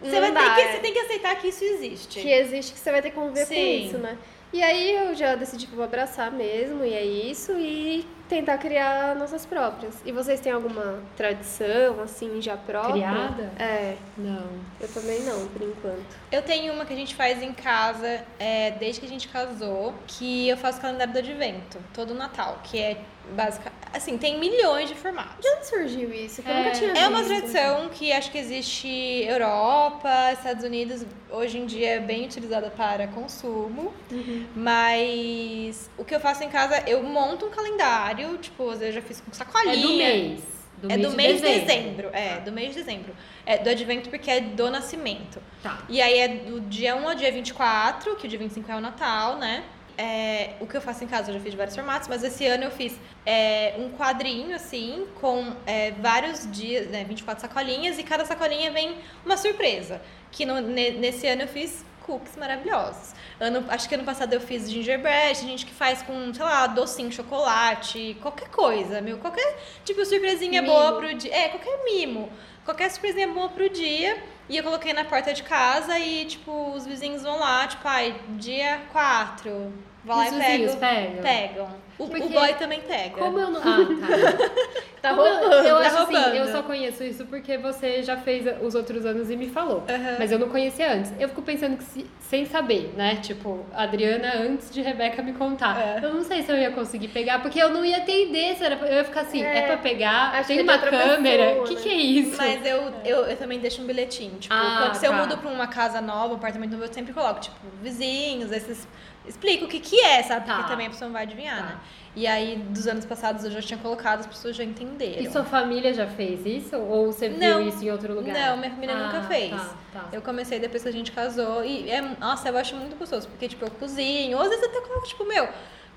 você, Não vai dá, ter que, é. você tem que aceitar que isso existe. que existe que você vai ter que conviver com Sim. isso, né? E aí eu já decidi que eu vou abraçar mesmo, e é isso, e tentar criar nossas próprias. E vocês têm alguma tradição, assim, já própria? Criada? É, Não. eu também não, por enquanto. Eu tenho uma que a gente faz em casa é, desde que a gente casou, que eu faço calendário do advento, todo Natal, que é básica. Assim, tem milhões de formatos. De onde surgiu isso? Eu É, nunca tinha É uma tradição que acho que existe Europa, Estados Unidos, hoje em dia é bem utilizada para consumo. Uhum. Mas o que eu faço em casa, eu monto um calendário, tipo, às vezes eu já fiz com É sacolinha. do mês. Do é mês do mês de dezembro. dezembro. É, do mês de dezembro. É do advento porque é do nascimento. Tá. E aí é do dia 1 ao dia 24, que o dia 25 é o Natal, né? É, o que eu faço em casa, eu já fiz vários formatos, mas esse ano eu fiz é, um quadrinho, assim, com é, vários dias, né, 24 sacolinhas, e cada sacolinha vem uma surpresa. Que no- ne- nesse ano eu fiz cookies maravilhosos. Ano, acho que ano passado eu fiz gingerbread, gente que faz com, sei lá, docinho, chocolate, qualquer coisa, meu, qualquer tipo surpresinha Mimo. boa pro dia. É, qualquer mimo. Qualquer surpresinha boa pro dia. E eu coloquei na porta de casa e, tipo, os vizinhos vão lá, tipo, ai, dia 4. Vai lá e pegam. pegam? Pegam. O, Porque o boy também pega. Como eu não. Ah, tá. Tá eu- roubando. Eu tá acho assim, roubando. eu só conheço isso porque você já fez os outros anos e me falou. Aham. Mas eu não conhecia antes. Eu fico pensando que se- sem saber, né? Tipo, a Adriana antes de Rebeca me contar. É. Eu não sei se eu ia conseguir pegar, porque eu não ia ter ideia se era. Eu ia ficar assim, é, É, pra pegar, acho tem que é uma câmera. O que, né? que é isso? Mas eu, eu, eu também deixo um bilhetinho. Tipo, Ah, quando, se eu tá. mudo pra uma casa nova, um apartamento novo, eu sempre coloco, tipo, vizinhos, esses. Explico o que, que é, sabe? Tá. Porque também a pessoa não vai adivinhar, Tá. né? E aí, dos anos passados, eu já tinha colocado, as pessoas já entenderam. E sua família já fez isso? Ou você viu Não. isso em outro lugar? Não, minha família Ah, nunca fez. Tá, tá. Eu comecei depois que a gente casou e é, nossa, eu acho muito gostoso, porque tipo, eu cozinho, ou às vezes até coloco, tipo, meu,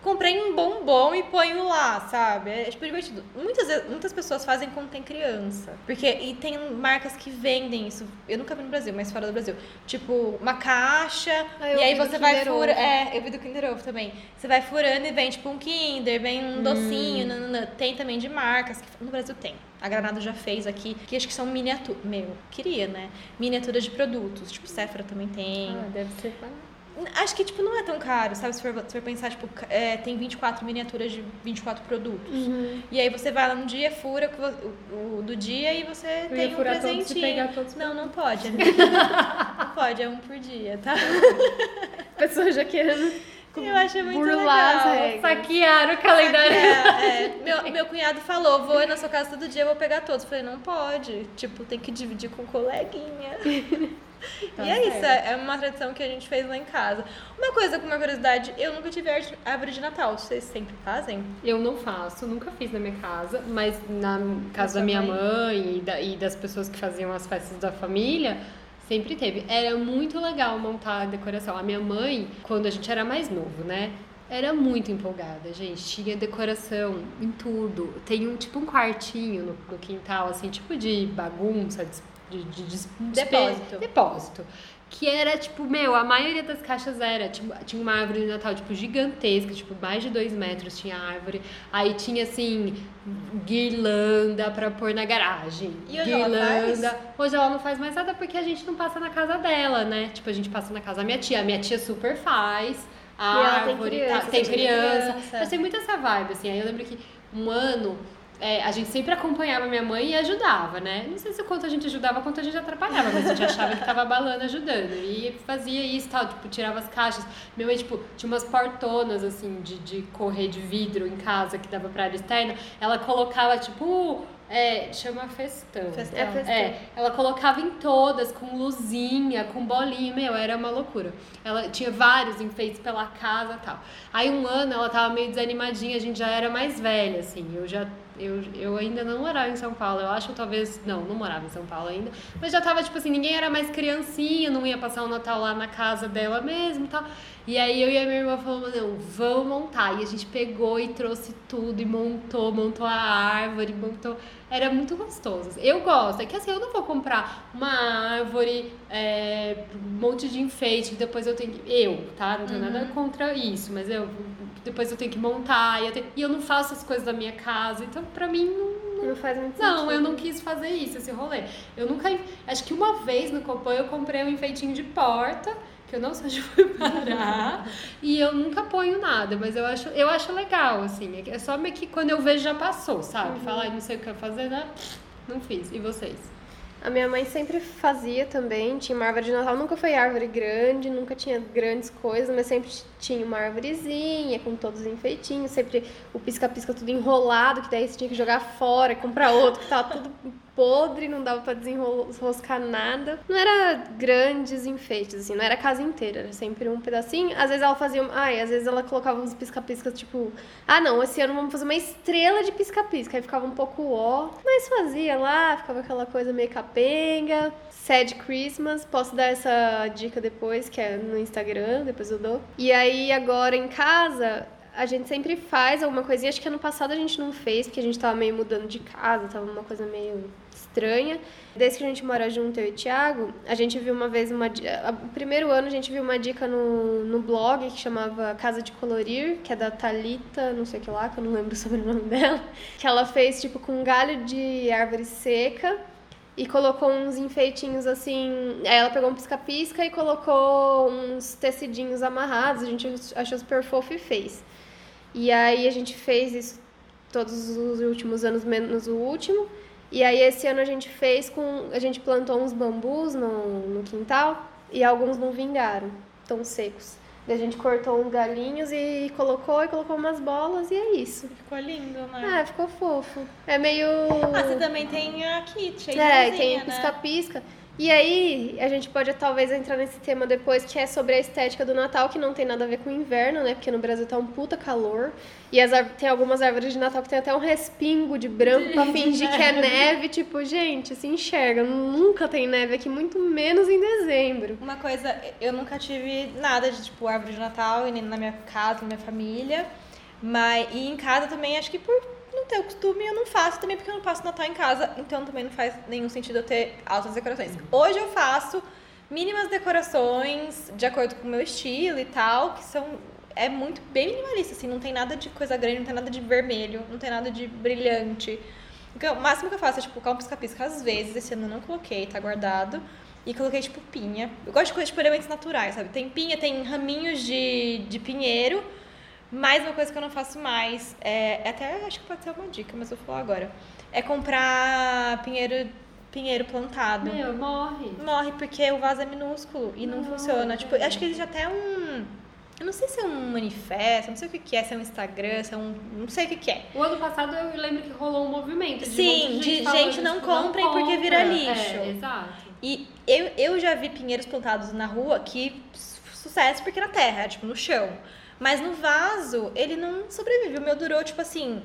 comprei um bombom e ponho lá, sabe? É tipo divertido. Muitas, muitas pessoas fazem quando tem criança. Porque e tem marcas que vendem isso. Eu nunca vi no Brasil, mas fora do Brasil. Tipo, uma caixa, Ah, e aí você vai furando. É, eu vi do Kinder Ovo também. Você vai furando e vem tipo um Kinder, vem um docinho, nananã. Tem também de marcas que no Brasil tem. A Granada já fez aqui, que acho que são miniaturas. Meu, queria, né? Miniaturas de produtos. Tipo, Sephora também tem. Ah, deve ser barato. Acho que, tipo, não é tão caro, sabe? Se for, se for pensar, tipo, é, tem 24 miniaturas de 24 produtos. Uhum. E aí você vai lá no dia, fura o, o- do dia e você Eu tem um furar todos presentinho. pegar todos. Não, não pode. não pode, é um por dia, tá? Pessoa já querendo Eu acho muito burlar legal. Saquearam o calendário. É, é. Meu, meu cunhado falou, vou ir na sua casa todo dia, vou pegar todos. Eu falei, não pode. Tipo, tem que dividir com o coleguinha. Tá e é isso, certo. é uma tradição que a gente fez lá em casa. Uma coisa com uma curiosidade, eu nunca tive árvore- de Natal. Vocês sempre fazem? Eu não faço, nunca fiz na minha casa, mas na casa da minha mãe? mãe e, da- e das pessoas que faziam as festas da família, sempre teve. Era muito legal montar a decoração. A minha mãe, quando a gente era mais novo, né? Era muito empolgada, gente. Tinha decoração em tudo. Tem um tipo um quartinho no, no quintal, assim, tipo de bagunça, de, de, de, de Depósito. depósito. Que era, tipo, meu, a maioria das caixas era, tipo, tinha uma árvore de Natal, tipo, gigantesca, tipo, mais de dois metros tinha árvore. Aí tinha, assim, guirlanda pra pôr na garagem. E hoje ela guirlanda. Hoje ela não faz mais nada porque a gente não passa na casa dela, né? Tipo, a gente passa na casa da minha tia. A minha tia super faz. A E tem árvore, criança, tá- tem você tem criança. criança. Eu sei muito essa vibe, assim. Aí eu lembro que um ano é, a gente sempre acompanhava minha mãe e ajudava, né? Não sei se o quanto a gente ajudava, quanto a gente atrapalhava, mas a gente achava que tava abalando, ajudando. E fazia isso tal, tipo, tirava as caixas. Minha mãe, tipo, tinha umas portonas, assim, de, de correr de vidro em casa que dava pra área externa. Ela colocava, tipo, é, chama festão. Festão. É festão. É, ela colocava em todas, com luzinha, com bolinha, meu, era uma loucura. Ela tinha vários enfeites pela casa e tal. Aí um ano ela tava meio desanimadinha, a gente já era mais velha, assim. Eu já. Eu, eu ainda não morava em São Paulo, eu acho talvez. Não, não morava em São Paulo ainda. Mas já tava, tipo assim, ninguém era mais criancinha, não ia passar o Natal lá na casa dela mesmo e tal. E aí eu e a minha irmã falamos, não, vamos montar. E a gente pegou e trouxe tudo e montou, montou a árvore, montou. Era muito gostoso. Eu gosto. É que assim, eu não vou comprar uma árvore, é, um monte de enfeite, que depois eu tenho que. Eu, tá? Não tenho nada contra isso, mas eu depois eu tenho que montar e eu, tenho- e eu não faço as coisas da minha casa. Então, pra mim, não, Não faz muito não, sentido. eu não quis fazer isso, esse rolê. Eu nunca. Acho que uma vez no Copan eu comprei um enfeitinho de porta, que eu não sei onde fui parar, e eu nunca ponho nada, mas eu acho, eu acho legal, assim. É só meio que quando eu vejo já passou, sabe? Falar, não sei o que eu fazer, né? Não fiz. E vocês? A minha mãe sempre fazia também, tinha uma árvore de Natal, nunca foi árvore grande, nunca tinha grandes coisas, mas sempre tinha uma árvorezinha com todos os enfeitinhos, sempre o pisca-pisca tudo enrolado, que daí você tinha que jogar fora, comprar outro, que tava tudo podre, não dava pra desenroscar nada. Não era grandes enfeites, assim, não era a casa inteira, era sempre um pedacinho. Às vezes ela fazia, ai, às vezes ela colocava uns pisca-piscas, tipo, ah não, esse ano vamos fazer uma estrela de pisca-pisca, aí ficava um pouco ó, mas fazia lá, ficava aquela coisa meio capenga. Sad Christmas, posso dar essa dica depois, que é no Instagram, depois eu dou. E aí agora em casa, a gente sempre faz alguma coisinha. Acho que ano passado a gente não fez, porque a gente tava meio mudando de casa, tava uma coisa meio estranha. Desde que a gente mora junto, eu e o Thiago, a gente viu uma vez uma. O primeiro ano a gente viu uma dica no, no blog que chamava Casa de Colorir, que é da Thalita, não sei o que lá, que eu não lembro sobre o nome dela. Que ela fez tipo com um galho de árvore seca e colocou uns enfeitinhos assim. Aí ela pegou um pisca-pisca e colocou uns tecidinhos amarrados. A gente achou super fofo e fez. E aí a gente fez isso todos os últimos anos, menos o último. E aí esse ano a gente fez com. A gente plantou uns bambus no, no quintal e alguns não vingaram, tão secos. Daí a gente cortou uns galinhos e colocou e colocou umas bolas e é isso. Ficou lindo, né? Ah, ficou fofo. É meio. Ah, você também tem a kit, É, luzinha, tem né? E aí, a gente pode talvez entrar nesse tema depois, que é sobre a estética do Natal, que não tem nada a ver com o inverno, né? Porque no Brasil tá um puta calor. E as tem algumas árvores de Natal que tem até um respingo de branco pra fingir que é neve. Tipo, gente, se enxerga. Nunca tem neve aqui, muito menos em dezembro. Uma coisa, eu nunca tive nada de tipo árvore de Natal, nem na minha casa, na minha família. Mas, e em casa também, acho que por não ter o costume, eu não faço também, porque eu não passo Natal em casa, então também não faz nenhum sentido eu ter altas decorações. Hoje eu faço mínimas decorações de acordo com o meu estilo e tal, que são. É muito bem minimalista, assim, não tem nada de coisa grande, não tem nada de vermelho, não tem nada de brilhante. Então, o máximo que eu faço é, tipo, colocar um pisca-pisca às vezes, esse ano eu não coloquei, tá guardado. E coloquei, tipo, pinha. Eu gosto de coisas, tipo, elementos naturais, sabe? Tem pinha, tem raminhos de, de pinheiro. Mas uma coisa que eu não faço mais, é, até acho que pode ser uma dica, mas eu vou falar agora. É comprar pinheiro, pinheiro plantado. Meu, morre. Morre porque o vaso é minúsculo e não, Não, funciona. é Tipo, acho que existe até um. Eu não sei se é um manifesto, não sei o que que é, se é um Instagram, se é um. Não sei o que que é. O ano passado eu lembro que rolou um movimento. De Sim, um de gente não tipo, comprem porque vira lixo. É, exato. E eu, eu já vi pinheiros plantados na rua que su- sucesso porque na terra, tipo, no chão. Mas no vaso, ele não sobrevive. O meu durou, tipo assim,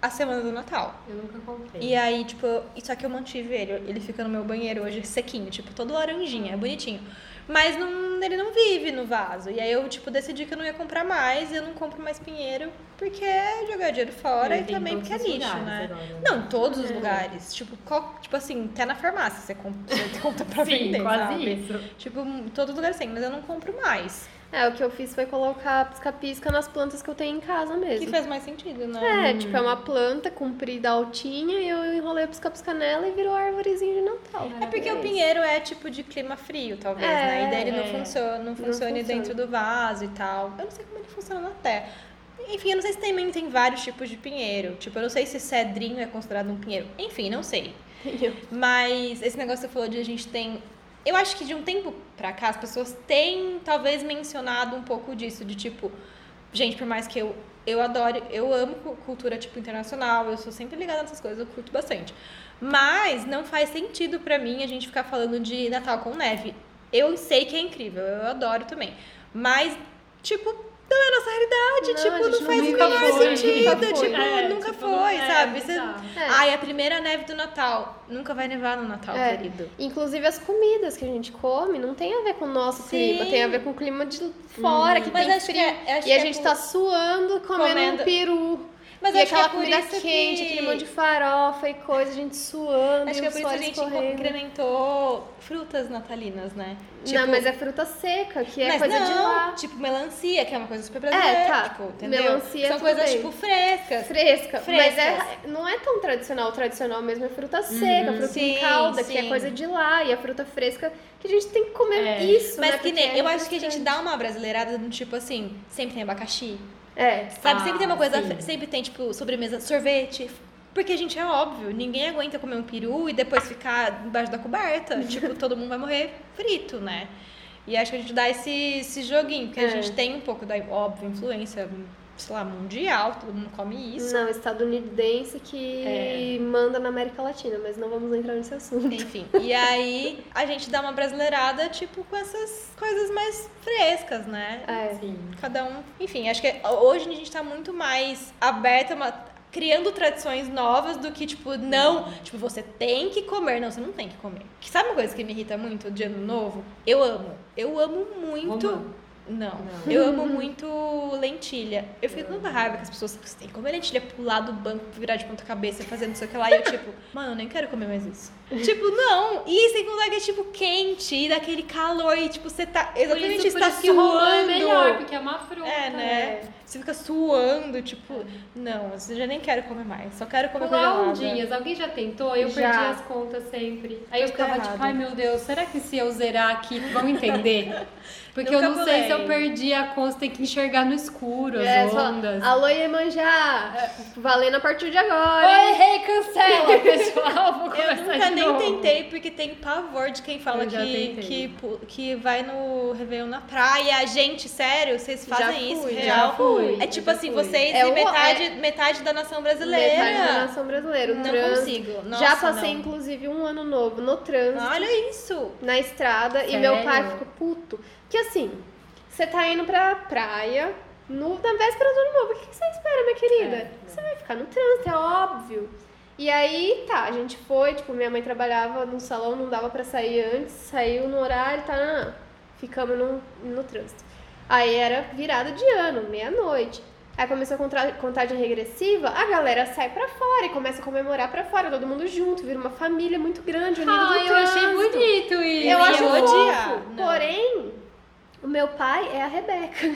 a semana do Natal. Eu nunca comprei. E aí, tipo, só que eu mantive ele. Ele fica no meu banheiro hoje sequinho, tipo, todo laranjinha, é bonitinho. Mas não, ele não vive no vaso. E aí eu, tipo, decidi que eu não ia comprar mais e eu não compro mais pinheiro porque é jogar dinheiro fora e também porque é lixo, né? agora, né? Não, em todos os É. lugares. Tipo, qual- tipo assim, até na farmácia você compra, você compra pra Sim, vender, quase sabe? isso. Tipo, em todos os lugares tem, mas eu não compro mais. É, o que eu fiz foi colocar pisca-pisca nas plantas que eu tenho em casa mesmo. Que faz mais sentido, né? É, tipo, é uma planta comprida altinha e eu enrolei o pisca-pisca nela e virou árvorezinha de Natal. É porque o pinheiro é tipo de clima frio, talvez, É, né? E daí ele não é. funciona, não funciona funciona. dentro do vaso e tal. Eu não sei como ele funciona na terra. Enfim, eu não sei se também tem vários tipos de pinheiro. Tipo, eu não sei se cedrinho é considerado um pinheiro. Enfim, não sei. Mas esse negócio que você falou de a gente tem. Eu acho que de um tempo pra cá as pessoas têm talvez mencionado um pouco disso, de tipo, gente, por mais que eu, eu adore, eu amo cu- cultura tipo internacional, eu sou sempre ligada nessas coisas, eu curto bastante. Mas não faz sentido pra mim a gente ficar falando de Natal com neve. Eu sei que é incrível, eu adoro também. Mas, tipo, não é a nossa realidade, Não, tipo, não faz o nunca foi, sentido, nunca foi. tipo, É, nunca tipo, foi, é, sabe? Você- bizarro. É. Ai, a primeira neve do Natal. Nunca vai nevar no Natal, É. querido. Inclusive as comidas que a gente come não tem a ver com o nosso Sim. clima, tem a ver com o clima de fora, que Mas tem acho frio. que é- acho e a é gente tá suando comendo, Comendo. um peru. Mas e acho que aquela é comida quente, que... aquele monte de farofa e coisa, a gente suando Acho que é por isso que a gente escorrendo. incrementou frutas natalinas, né? não, mas é fruta seca, que é mas coisa não, de lá. tipo melancia, que é uma coisa super brasileira, É, tá. tipo, entendeu? Melancia, São coisas, bem. tipo, frescas. Fresca, Frescas. mas é, não é tão tradicional. O tradicional mesmo é fruta seca, fruta Uhum. Sim, em calda, que é sim. coisa de lá. E a fruta fresca, que a gente tem que comer É. isso, Mas né? que nem, é eu acho que a gente dá uma brasileirada no tipo assim, sempre tem abacaxi. É, Sabe, sempre tem uma Ah, coisa, sim. sempre tem, tipo, sobremesa, sorvete. Porque, gente, é óbvio, ninguém aguenta comer um peru e depois ficar embaixo da coberta. tipo, todo mundo vai morrer frito, né? E acho que a gente dá esse, esse joguinho, porque a É. gente tem um pouco da, óbvio, influência, sei lá, mundial, todo mundo come isso. Não, estadunidense que É. manda na América Latina, mas não vamos entrar nesse assunto. Enfim, e aí a gente dá uma brasileirada, tipo, com essas coisas mais frescas, né? É. Sim. Cada um. Enfim, acho que hoje a gente tá muito mais aberta, uma- criando tradições novas do que, tipo, não, tipo, você tem que comer. Não, você não tem que comer. Que sabe uma coisa que me irrita muito de ano novo? Eu amo. Eu amo muito. Não. Não. Eu amo muito lentilha. Eu fico com tanta raiva que as pessoas "Você tem que comer lentilha, pular do banco, virar de ponta cabeça, fazendo não sei o que lá. E eu, tipo, mano, eu nem quero comer mais isso. tipo, não. E sem contar que é, tipo, quente, e daquele calor, e, tipo, você tá. Por Exatamente, isso, você por tá isso é suando. melhor, porque é uma fruta. É, né? Você fica suando, tipo, não, eu já nem quero comer mais, só quero comer Pular gelada. ondinhas, alguém já tentou? Eu Já. perdi as contas sempre. Aí eu ficava errado. tipo, ai meu Deus, será que se eu zerar aqui vão entender? Porque eu não sei se eu perdi a conta, tem que enxergar no escuro as É, só, ondas. Alô, Iemanjá! Valendo a partir de agora! Oi, rei, cancela, pessoal. Vou Eu nunca de nem novo. tentei, porque tenho pavor de quem fala já que, tentei. que, que vai no Réveillon na praia. Gente, sério, vocês Já fazem isso, fui, já real? fui. É tipo já assim, fui. vocês É e o- metade, metade da nação brasileira. Metade da nação brasileira. Não trânsito. consigo. Nossa, Já passei, não. inclusive, um ano novo no trânsito, Olha isso. na estrada, e meu pai Sério? ficou puto. Que assim, você tá indo pra praia no, na véspera do ano novo. O que que você espera, minha querida? É, Você vai ficar no trânsito, é óbvio. E aí, tá, a gente foi, tipo, minha mãe trabalhava no salão, não dava pra sair antes, saiu no horário, tá, não, não. ficamos no, no trânsito. Aí era virada de ano, meia-noite. Aí começou a contagem regressiva, a galera sai pra fora e começa a comemorar pra fora, todo mundo junto, vira uma família muito grande, unida Ai, no eu achei trânsito. bonito isso. Eu ia acho fofo. Porém, o meu pai é a Rebeca.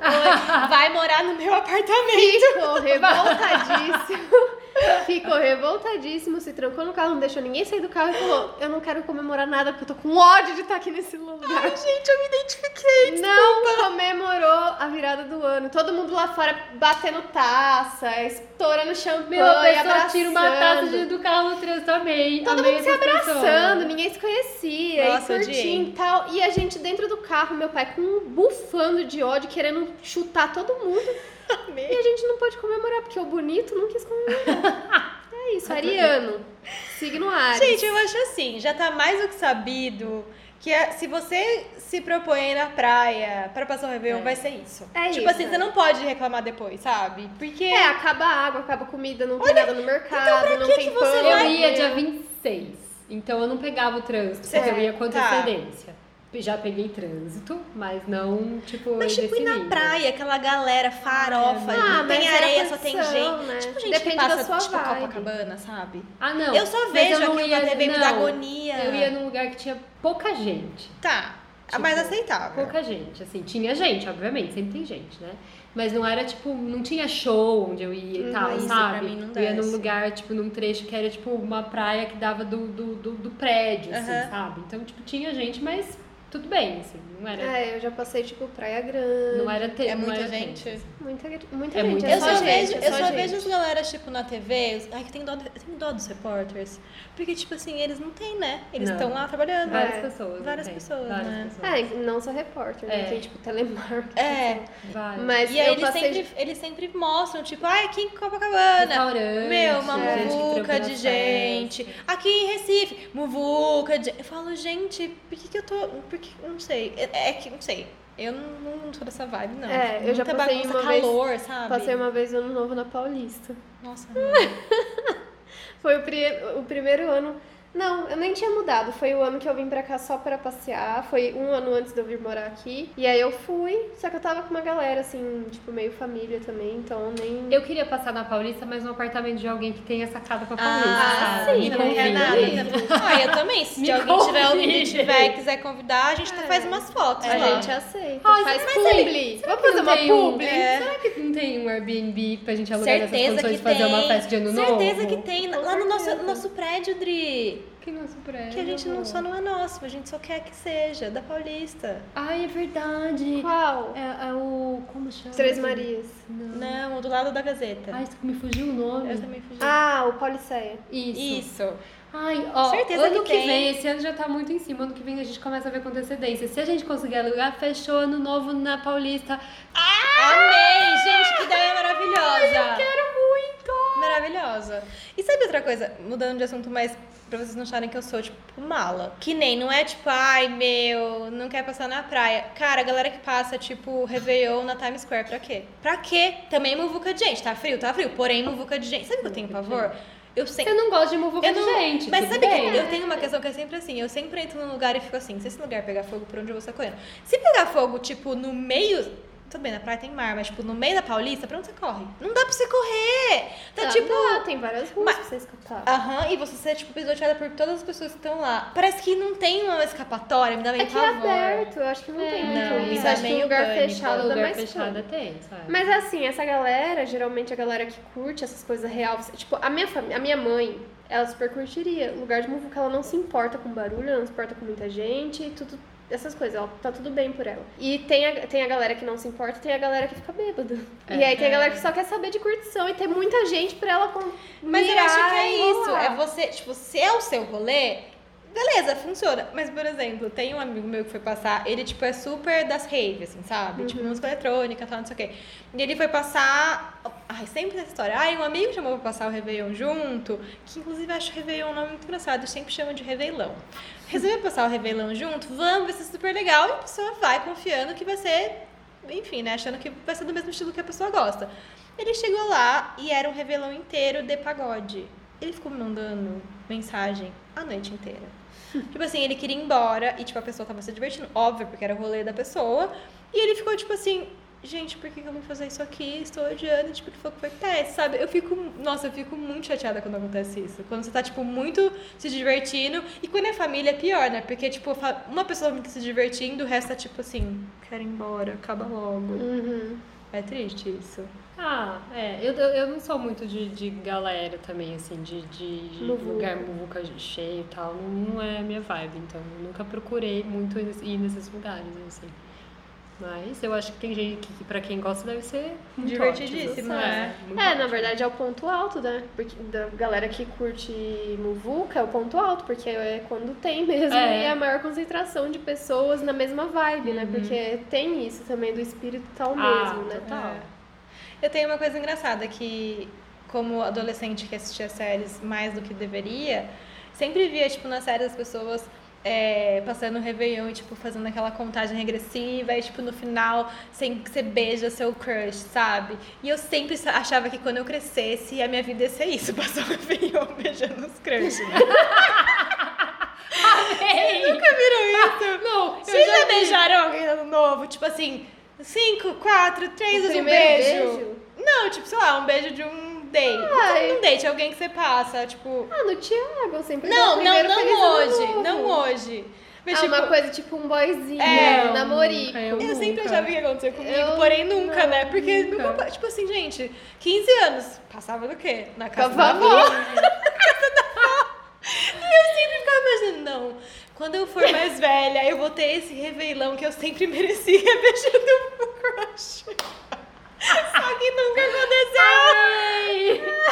Vai morar no meu apartamento. Ficou revoltadíssimo. Ficou revoltadíssimo, se trancou no carro, não deixou ninguém sair do carro e falou: Eu não quero comemorar nada porque eu tô com ódio de estar aqui nesse lugar. Ai, gente, eu me identifiquei. Não comemorou a virada do ano. Todo mundo lá fora batendo taça, estourando champanhe, Meu, a pessoa tira uma taça de, do carro no trânsito, amei. Todo amei mundo se pessoa. abraçando, ninguém se conhecia, Nossa, e curtindo e tal. E a gente dentro do carro, meu pai com um bufando de ódio, querendo chutar todo mundo. E a gente não pôde comemorar, porque o bonito não quis comemorar. É isso, ariano. Signo Ares. Gente, eu acho assim, já tá mais do que sabido que é- se você se propõe na praia pra passar o Réveillon, É. vai ser isso. É tipo isso, assim, é. você não pode reclamar depois, sabe? Porque É, acaba a água, acaba a comida, não tem nada no mercado, então pra não que tem que você pão. Eu vai ia né? dia 26, então eu não pegava o trânsito, porque eu ia com tá. Já peguei trânsito, mas não, tipo, Mas tipo, ir na nível. praia, aquela galera farofa, Ah, não tem é areia, só tem gente. né? Tipo, gente Depende que da passa, sua tipo, vibe. Copacabana, sabe? Ah, não. Eu só vejo eu não aquilo ia- na TV, não. agonia. Eu ia num lugar que tinha pouca gente. Tá, Tipo, mais aceitável. Pouca gente, assim. Tinha gente, obviamente, sempre tem gente, né? Mas não era, tipo, não tinha show onde eu ia e tal, isso sabe? pra mim não eu ia num lugar, tipo, num trecho que era, tipo, uma praia que dava do, do, do, do prédio, assim, sabe? Então, tipo, tinha gente, mas tudo bem, assim. Não era, É, eu já passei, tipo, Praia Grande. não era ter, É muita era gente. tenso. Muita, muita É gente. muita é Eu só só, gente, vejo, é eu só gente. vejo as galeras, tipo, na TV. os- Ai, que tem dó, tenho dó dos repórteres. Porque, tipo assim, eles não têm, né? Eles estão lá trabalhando. Várias É. pessoas. Várias tem? pessoas, Várias né? pessoas. É, não sou repórter, né? É. Tem, tipo, telemarketing. É. Várias. Mas E aí eu eles passei... sempre, eles sempre mostram, tipo, ai, aqui em Copacabana. Restaurante, Meu, uma que muvuca de gente. Aqui em Recife, muvuca de Eu falo, gente, por que, que eu tô. Por que. Não sei. É, é que, não sei. Eu não, não sou dessa vibe, não. É, eu já Muita passei bagunça, uma vez- calor, sabe? Passei uma vez ano novo na Paulista. Nossa, Foi o, pri- o primeiro ano. Não, eu nem tinha mudado. Foi o ano que eu vim pra cá só pra passear. Foi um ano antes de eu vir morar aqui. E aí eu fui, só que eu tava com uma galera, assim, tipo, meio família também, então nem. Eu queria passar na Paulista, mas no apartamento de alguém que tenha sacada pra Paulista. Ah, sabe? sim, Me não quer convida. nada. Ah, eu também. Se alguém tiver ouvindo e convide. tiver e quiser convidar, a gente É. faz umas fotos A lá. gente aceita. Ai, Faz mas publi. Vamos fazer uma tem um- publi? É. Será que não tem um Airbnb pra gente alugar nessas Certeza condições que de fazer tem. uma festa de ano novo? Certeza que tem. Lá no nosso, certeza. nosso prédio, Dri. Que nosso prédio. Que a gente não, só não é nosso, a gente só quer que seja, da Paulista. Ai, é verdade. Qual? É, é o... Como chama? Três Marias. Não. Não, do lado da Gazeta. Ai, me fugiu o nome. Eu também fugi. Ah, o Policeia. Isso. Isso. Ai, ó, Certeza ano que que, vem, esse ano já tá muito em cima, ano que vem a gente começa a ver com antecedência. Se a gente conseguir alugar, fechou ano novo na Paulista. Amei! Gente, que ideia maravilhosa! Eu quero muito! Maravilhosa. E sabe outra coisa? Mudando de assunto, mas pra vocês não acharem que eu sou, tipo, mala. Que nem, não é tipo, ai, meu, não quer passar na praia. Cara, a galera que passa, tipo, Réveillon na Times Square, pra quê? Pra quê? Também muvuca de gente. Tá frio? Tá frio. Porém, muvuca de gente. Sabe o que eu tenho pavor? Eu sempre... Eu não gosto de muvuca Eu de não- gente, Mas sabe bem. que eu tenho uma questão que é sempre assim, eu sempre entro num lugar e fico assim, se esse lugar pegar fogo, por onde eu vou sair correndo? Se pegar fogo, tipo, no meio. Tudo bem, na praia tem mar, mas tipo, no meio da Paulista, pra onde você corre? Não dá pra você correr! Tá Tá, tipo. dá, tem várias ruas mas- pra você escapar. Aham, e você ser, tipo, pisoteada por todas as pessoas que estão lá. Parece que não tem uma escapatória, me dá bem É é pavor. aberto, eu acho que não É, tem não, muito me isso. dá Acho que meio um lugar pânico. fechado dá lugar mais fechado tem, sabe? Mas assim, essa galera, geralmente a galera que curte essas coisas real, tipo, a minha família, a minha mãe, ela super curtiria. Lugar de muvuca, ela não se importa com barulho, ela não se importa com muita gente, e tudo essas coisas, ela tá tudo bem por ela. E tem a, tem a galera que não se importa, tem a galera que fica bêbada. É. e aí tem a galera que só quer saber de curtição e tem muita gente pra ela com Mas eu acho que é isso. É você, tipo, se é o seu rolê, beleza, funciona. Mas, por exemplo, tem um amigo meu que foi passar, ele, tipo, é super das raves, assim, sabe? Tipo, música eletrônica, tal, não sei o quê. E ele foi passar. Ai, sempre essa história. Ai, um amigo chamou pra passar o Réveillon junto, que inclusive acho Réveillon um nome muito engraçado, eu sempre chamo de Réveillão. Resolveu passar o Réveillon junto, vamos, vai ser super legal, e a pessoa vai confiando que vai ser, enfim, né? Achando que vai ser do mesmo estilo que a pessoa gosta. Ele chegou lá e era um Réveillon inteiro de pagode. Ele ficou me mandando mensagem a noite inteira. Tipo assim, ele queria ir embora e, tipo, a pessoa tava se divertindo, óbvio, porque era o rolê da pessoa. E ele ficou, tipo assim, gente, por que eu vim fazer isso aqui? Estou odiando, tipo, ele falou que foi teste, sabe? Eu fico, nossa, eu fico muito chateada quando acontece isso. Quando você tá, tipo, muito se divertindo. E quando é família é pior, né? Porque, tipo, uma pessoa muito se divertindo, o resto tá, tipo assim, quero ir embora, acaba logo. Uhum. É triste isso. Ah, é. Eu, eu não sou muito de, de galera também, assim, de, de, lugar muvuca cheio e tal. Não, não é a minha vibe, então eu nunca procurei muito ir nesses lugares, assim. Mas eu acho que tem gente que, pra quem gosta, deve ser muito Divertidíssimo, ótimo. né? muito É, na verdade é o ponto alto, né? Porque da galera que curte muvuca é o ponto alto, porque é quando tem mesmo É. e é a maior concentração de pessoas na mesma vibe, né? Uhum. Porque tem isso também do espírito tal Ah, mesmo, né? total. É. Eu tenho uma coisa engraçada que, como adolescente que assistia séries mais do que deveria, sempre via, tipo, nas séries as pessoas é, passando o Réveillon e, tipo, fazendo aquela contagem regressiva e, tipo, no final, sem que você beija seu crush, sabe? E eu sempre achava que quando eu crescesse, a minha vida ia ser isso, passar o Réveillon beijando os crushes, né? Ei! Nunca viram isso? Não, eu Vocês já beijaram alguém no novo? Tipo assim, cinco, quatro, três vezes um beijo? beijo? Não, tipo, sei lá, um beijo de um date. Ai. Não um date, alguém que você passa, tipo. Ah, no Thiago, eu sempre Não, não, não hoje. Hoje. Mas, Ah, tipo, uma coisa tipo um boyzinho, É, um namorico. nunca, eu eu sempre achava que ia acontecer comigo, Eu porém nunca, não, né? Porque nunca. nunca. Tipo assim, gente, 15 anos. Passava do quê? Na casa da vovó. avó. E eu sempre ficava imaginando, não. Quando eu for mais velha, eu vou ter esse reveilão que eu sempre merecia beijando o crush. Só que nunca aconteceu.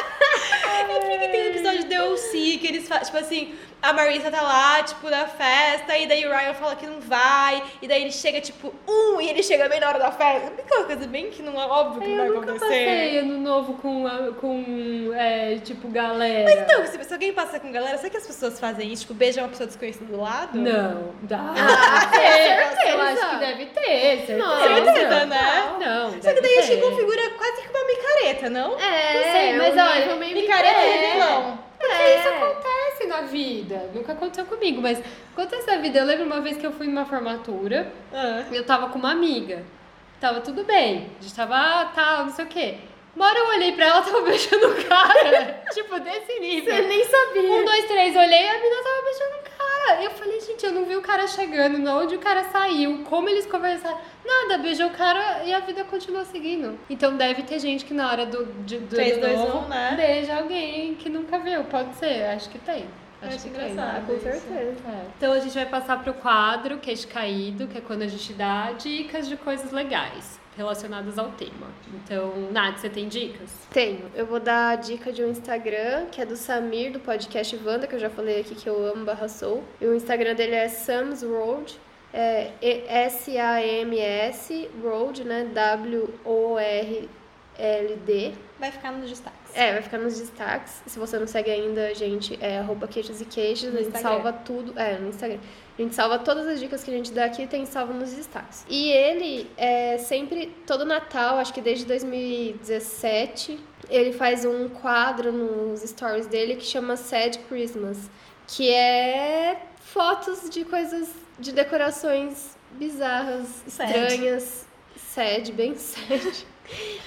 É porque tem episódio de OC que eles fazem, tipo assim, a Marissa tá lá, tipo, na festa, e daí o Ryan fala que não vai, e daí ele chega, tipo, um, e ele chega bem na hora da festa. Aquela coisa bem que não é óbvio que não vai Eu nunca acontecer. passei ano novo com, a- com é, tipo, galera. Mas então, se, se alguém passa com galera, será que as pessoas fazem isso? Tipo, beijam uma pessoa desconhecida do lado? Não, dá. Ah, certeza. Eu acho que deve ter, certeza. Não, certeza, né? Não, Só que daí acho que ter. configura quase que uma micareta, não? É, Não sei, mas um olha, Micareta é. vilão. Porque É. isso acontece na vida. Nunca aconteceu comigo, mas acontece na vida. Eu lembro uma vez que eu fui numa formatura, Ah. eu tava com uma amiga. Tava tudo bem. A gente tava, tal, não sei o quê. Uma hora eu olhei pra ela, tava beijando o cara. tipo, desse nível. Você nem sabia. Um, dois, três, olhei a menina tava beijando o cara. Eu falei, gente, eu não vi o cara chegando, de onde o cara saiu, como eles conversaram. Nada, beijou o cara e a vida continuou seguindo. Então deve ter gente que na hora do, de, do Três, ano dois, novo, um, né? beija alguém que nunca viu. Pode ser, acho que tem. Acho Acho que tem. engraçado. Com isso. certeza. É. Então a gente vai passar pro quadro Queixo Caído, que é quando a gente dá dicas de coisas legais relacionadas ao tema. Então, Nath, você tem dicas? Tenho. Eu vou dar a dica de um Instagram, que é do Samir, do podcast Wanda, que eu já falei aqui que eu amo barra sou. E o Instagram dele é Sam's Road. É S-A-M-S Road, né? W-O-R-L-D. Vai ficar nos destaques. É, vai ficar nos destaques. Se você não segue ainda, gente, é arroba queixos e queixos. No a gente Instagram. salva tudo. É, no Instagram. A gente salva todas as dicas que a gente dá aqui tem salvo nos destaques. E ele é sempre, todo Natal, acho que desde 2017, ele faz um quadro nos stories dele que chama Sad Christmas. Que é fotos de coisas, de decorações bizarras, Sad. estranhas. Sad, bem sad.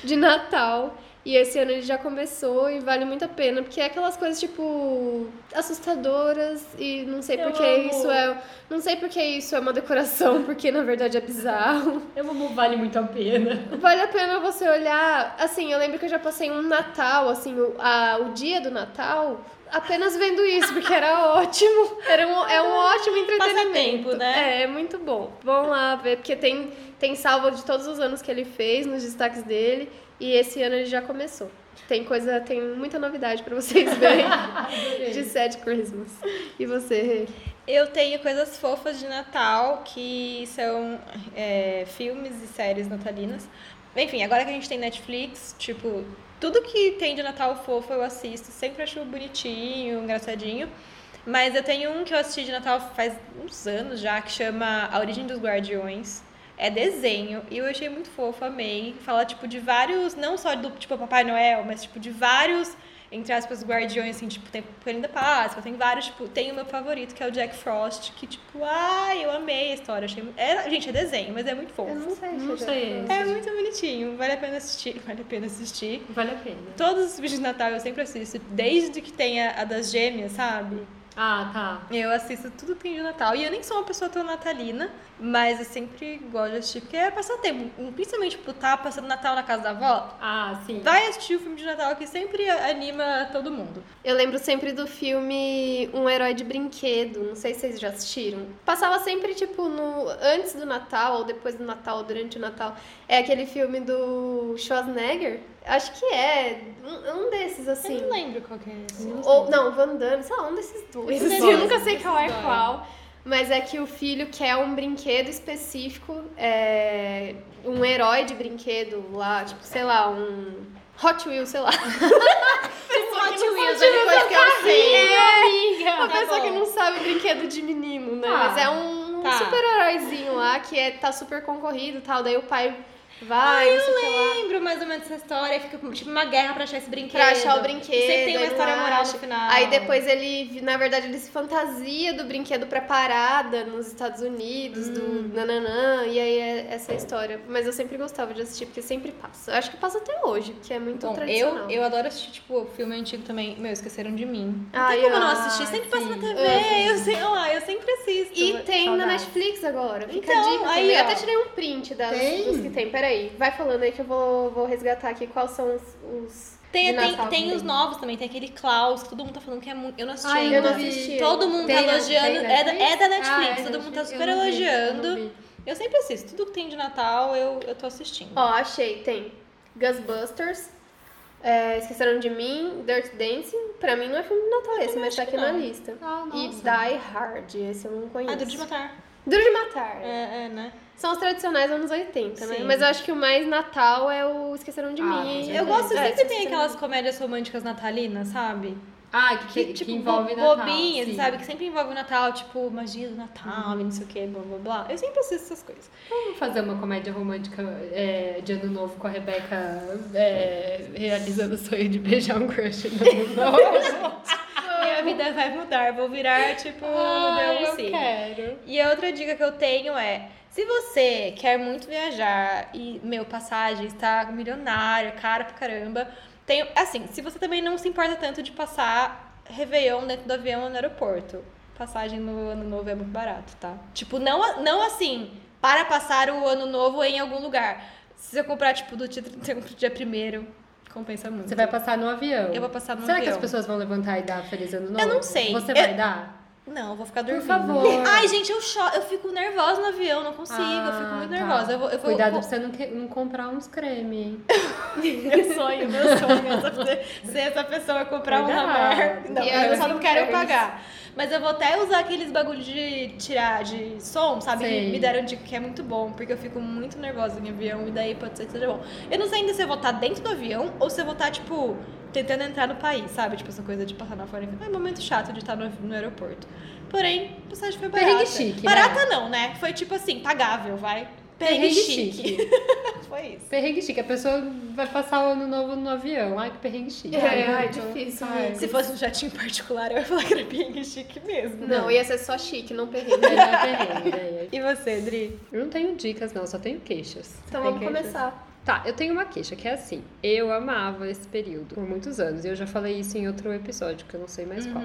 De Natal. E esse ano ele já começou e vale muito a pena, porque é aquelas coisas, tipo, assustadoras e não sei Eu porque amo. isso é. Não sei porque isso é uma decoração, porque na verdade é bizarro. Eu amo Vale Muito a Pena. Vale a pena você olhar. Assim, eu lembro que eu já passei um Natal, assim, o, a, o dia do Natal. apenas vendo isso, porque era ótimo. Era um, é um ótimo entretenimento. Passatempo, né? É, é muito bom. Vão lá ver, porque tem, tem salvo de todos os anos que ele fez, nos destaques dele. E esse ano ele já começou. Tem coisa, tem muita novidade pra vocês verem de Sad Christmas. E você, Rê? Eu tenho coisas fofas de Natal, que são é, filmes e séries natalinas. Enfim, agora que a gente tem Netflix, tipo, tudo que tem de Natal fofo eu assisto. Sempre acho bonitinho, engraçadinho. Mas eu tenho um que eu assisti de Natal faz uns anos já, que chama A Origem dos Guardiões. É desenho, e eu achei muito fofo, amei. Fala, tipo, de vários, não só do, tipo, Papai Noel, mas, tipo, de vários entre aspas, guardiões, assim, tipo, tem Coelhinho da Páscoa, tem vários, tipo, tem o meu favorito, que é o Jack Frost, que, tipo, ai, eu amei a história, achei... É, gente, é desenho, mas é muito fofo. Eu não sei. Não se eu sei. É muito bonitinho, vale a pena assistir, vale a pena assistir. Vale a pena. Todos os vídeos de Natal eu sempre assisto, desde que tenha a das gêmeas, sabe? Ah, tá. Eu assisto tudo que tem de Natal. E eu nem sou uma pessoa tão natalina, mas eu sempre gosto de assistir, porque é passar tempo. Principalmente, tipo, tá passando Natal na casa da avó. Ah, sim. Vai assistir o filme de Natal que sempre anima todo mundo. Eu lembro sempre do filme Um Herói de Brinquedo. Não sei se vocês já assistiram. Passava sempre, tipo, no antes do Natal, ou depois do Natal, ou durante o Natal. É aquele filme do Schwarzenegger. Acho que é. Um, um desses, assim. Eu não lembro qual que é esse. Ou, não, Van Damme, sei lá, um desses dois. Esses assim, eu nunca sei qual é qual. Mas é que o filho quer um brinquedo específico, é, um herói de brinquedo lá, tipo, sei lá, um Hot Wheels, sei lá. Hot Wheels, é depois que eu sei. É, uma Tá pessoa que bom. não sabe brinquedo de menino, né? Tá. Mas é um Tá. super-heróizinho lá que é, tá super concorrido e tal. Daí o pai vai, que lá. lembro mais ou menos dessa história. Fica tipo uma guerra pra achar esse brinquedo. Pra achar o brinquedo. Sempre tem uma história moral acha. no final. Aí depois ele, na verdade, ele se fantasia do brinquedo pra parada nos Estados Unidos, Hum. do nananã, e aí é essa história. Mas eu sempre gostava de assistir, porque sempre passa. Eu acho que passa até hoje, porque é muito Bom, tradicional. eu, eu adoro assistir, tipo, filme antigo também. Meu, esqueceram de mim. Não Ai, tem como eu não ai, assistir. Sempre passa na sim. TV. Uhum. Eu sei lá, eu sempre assisto. E tem na Saudades. Netflix agora. Fica Então, a dica aí. Eu até tirei um print das, Tem? dos que tem. Peraí, vai falando aí que eu vou, vou resgatar aqui quais são os. os Tem, tem, tem os novos também. Tem aquele Klaus, que todo mundo tá falando que é muito. Eu não assisti Ai, ainda. eu não assisti. Todo mundo Tem tá elogiando. tem É da, é da Netflix. Ah, é todo mundo tá super Eu não vi, eu elogiando. Eu sempre assisto. Tudo que tem de Natal, eu, eu tô assistindo. Ó, achei. Tem Ghostbusters. é, Esqueceram de Mim, Dirt Dancing. Pra mim não é filme de Natal esse, mas tá aqui na lista. Ah, E. Die Hard, esse eu não conheço. ah, Duro de Matar. Duro de Matar. É, é, né? São os tradicionais anos 80, né? Sim. Mas eu acho que o mais Natal é o Esqueceram de Ah, Mim. Eu gosto, É, sempre tem Esqueceram aquelas comédias românticas natalinas, sabe? Ah, que, que, tipo, envolve bo- Natal. bobinhas, sim. sabe? Que sempre envolve o Natal, tipo, magia do Natal e não sei o que, blá blá blá. Eu sempre assisto essas coisas. Vamos fazer uma comédia romântica é, de ano novo com a Rebeca é, realizando o sonho de beijar um crush no ano novo. Minha vida vai mudar, vou virar, tipo, Ai, eu Deus quero. E a outra dica que eu tenho é: se você quer muito viajar e, meu, passagem está milionário, cara pra caramba, tem. Assim, se você também não se importa tanto de passar Réveillon dentro do avião ou no aeroporto, passagem no ano novo é muito barato, tá? Tipo, não, não assim, para passar o ano novo em algum lugar. Se você comprar, tipo, do dia 31 pro dia 1 compensa muito. Você vai passar no avião. Eu vou passar no Será que avião. as pessoas vão levantar e dar feliz ano novo? não sei. Você Eu- vai dar? Não, eu vou ficar Por dormindo. favor. Ai, gente, eu cho eu fico nervosa no avião, não consigo, eu fico Ah, muito tá. nervosa. Eu vou, eu vou, Cuidado vou... pra você não, que- não comprar uns creme? Meu sonho, meu sonho é essa- ser essa pessoa comprar um Cuidado. Hammer. Não, E eu as só não quero pagar. Mas eu vou até usar aqueles bagulho de tirar de som, sabe? Me deram dica que é muito bom, porque eu fico muito nervosa em avião e daí pode ser que seja bom. Eu não sei ainda se eu vou estar dentro do avião ou se eu vou estar, tipo, tentando entrar no país, sabe? Tipo, essa coisa de passar na fora. É um momento chato de estar no, no aeroporto. Porém, a passagem foi barata. Perrengue chique, né? Barata não, né? Foi tipo assim, pagável, vai. Perrengue, chique. foi isso. Perrengue chique. A pessoa vai passar o ano novo no avião. Ai, que perrengue chique. É, eu tô- difícil, Ai, né? Se fosse um jatinho particular, eu ia falar que era perrengue chique mesmo. Não, ia ser só chique, não perrengue. Melhor perrengue, né? E você, Dri? Eu não tenho dicas, não, só tenho queixas. Então Tem vamos queixa? começar. Tá, eu tenho uma queixa que é assim. Eu amava esse período por muitos anos. E eu já falei isso em outro episódio, que eu não sei mais qual.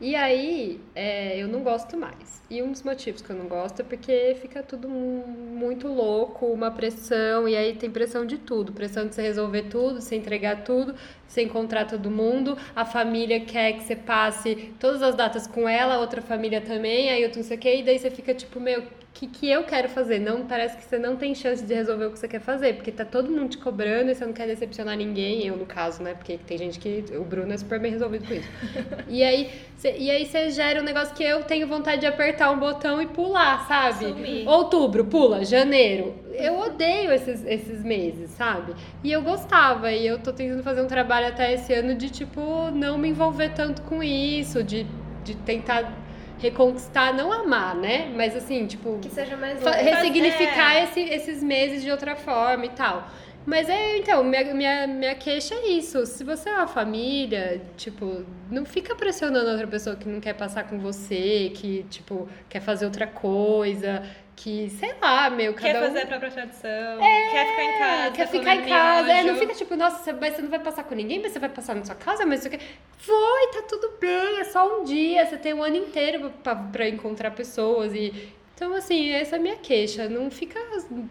E aí, é, eu não gosto mais. E um dos motivos que eu não gosto é porque fica tudo mu- muito louco, uma pressão, e aí tem pressão de tudo. Pressão de você resolver tudo, você entregar tudo, você encontrar todo mundo. A família quer que você passe todas as datas com ela, a outra família também, aí outro não sei o quê, e daí você fica tipo, meu, que, que eu quero fazer? Não parece que você não tem chance de resolver o que você quer fazer, porque tá todo mundo te cobrando e você não quer decepcionar ninguém, eu no caso, né? Porque tem gente que. O Bruno é super bem resolvido com isso. e aí, cê, e aí você gera um negócio que eu tenho vontade de apertar um botão e pular, sabe? Sumir. Outubro, pula, janeiro. Eu odeio esses, esses meses, sabe? E eu gostava, e eu tô tentando fazer um trabalho até esse ano de, tipo, não me envolver tanto com isso, de, de tentar reconquistar, não amar, né? Mas assim, tipo, Que seja mais leve. ressignificar é. esse- esses meses de outra forma e tal. Mas é, então, minha, minha, minha queixa é isso. Se você é uma família, tipo, não fica pressionando outra pessoa que não quer passar com você, que, tipo, quer fazer outra coisa, que, sei lá, meu, cada Quer um... fazer a própria tradição, quer ficar em casa. Quer ficar em casa. É, não fica tipo, nossa, você, mas você não vai passar com ninguém, mas você vai passar na sua casa, mas você quer. Foi, tá tudo bem, é só um dia, você tem um ano inteiro pra, pra encontrar pessoas e. Então, assim, essa é a minha queixa. Não fica.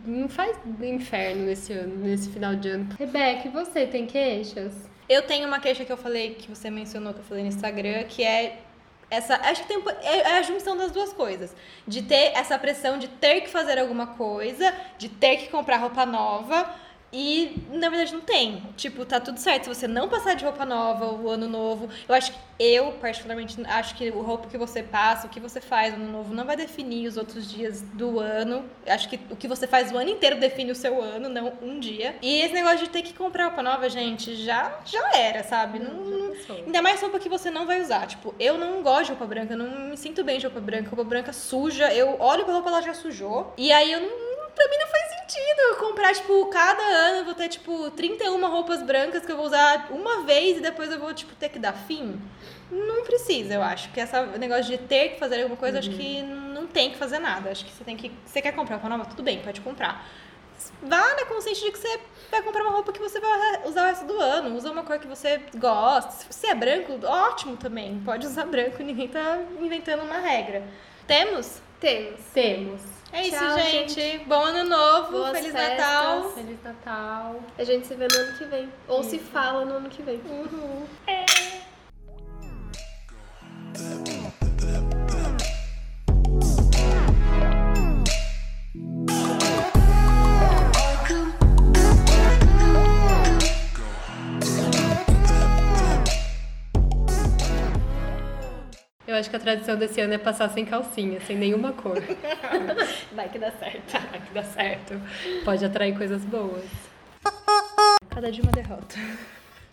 Não faz inferno nesse ano, nesse final de ano. Rebeca, e você tem queixas? Eu tenho uma queixa que eu falei, que você mencionou, que eu falei no Instagram, que é essa. Acho que tem, é é a junção das duas coisas. De ter essa pressão de ter que fazer alguma coisa, de ter que comprar roupa nova. E na verdade não tem. Tipo, tá tudo certo. Se você não passar de roupa nova o ano novo, eu acho que eu, particularmente, acho que o roupa que você passa, o que você faz no ano novo, não vai definir os outros dias do ano. Eu Acho que o que você faz o ano inteiro define o seu ano, não um dia. E esse negócio de ter que comprar roupa nova, gente, já, já era, sabe? Não, não- Ainda mais roupa que você não vai usar. Tipo, eu não gosto de roupa branca, eu não me sinto bem de roupa branca. Roupa branca suja, eu olho pra roupa, ela já sujou. E aí eu não. Pra mim não faz sentido eu comprar, tipo, cada ano eu vou ter, tipo, 31 roupas brancas que eu vou usar uma vez e depois eu vou, tipo, ter que dar fim. Não precisa, eu acho. Que esse negócio de ter que fazer alguma coisa, acho que não tem que fazer nada. Acho que você tem que. Você quer comprar roupa nova? Tudo bem, pode comprar. Vá na consciência de que você vai comprar uma roupa que você vai usar o resto do ano. Usa uma cor que você gosta. Se você é branco, ótimo também. Pode usar branco, ninguém tá inventando uma regra. Temos? Temos. Temos. É isso, Tchau, gente. Bom ano novo. Boas Feliz festas. Natal. Feliz Natal. A gente se vê no ano que vem. Ou se fala no ano que vem. Eu acho que a tradição desse ano é passar sem calcinha, sem nenhuma cor. Vai que dá certo. Vai que dá certo. Pode atrair coisas boas. Cada dia uma derrota.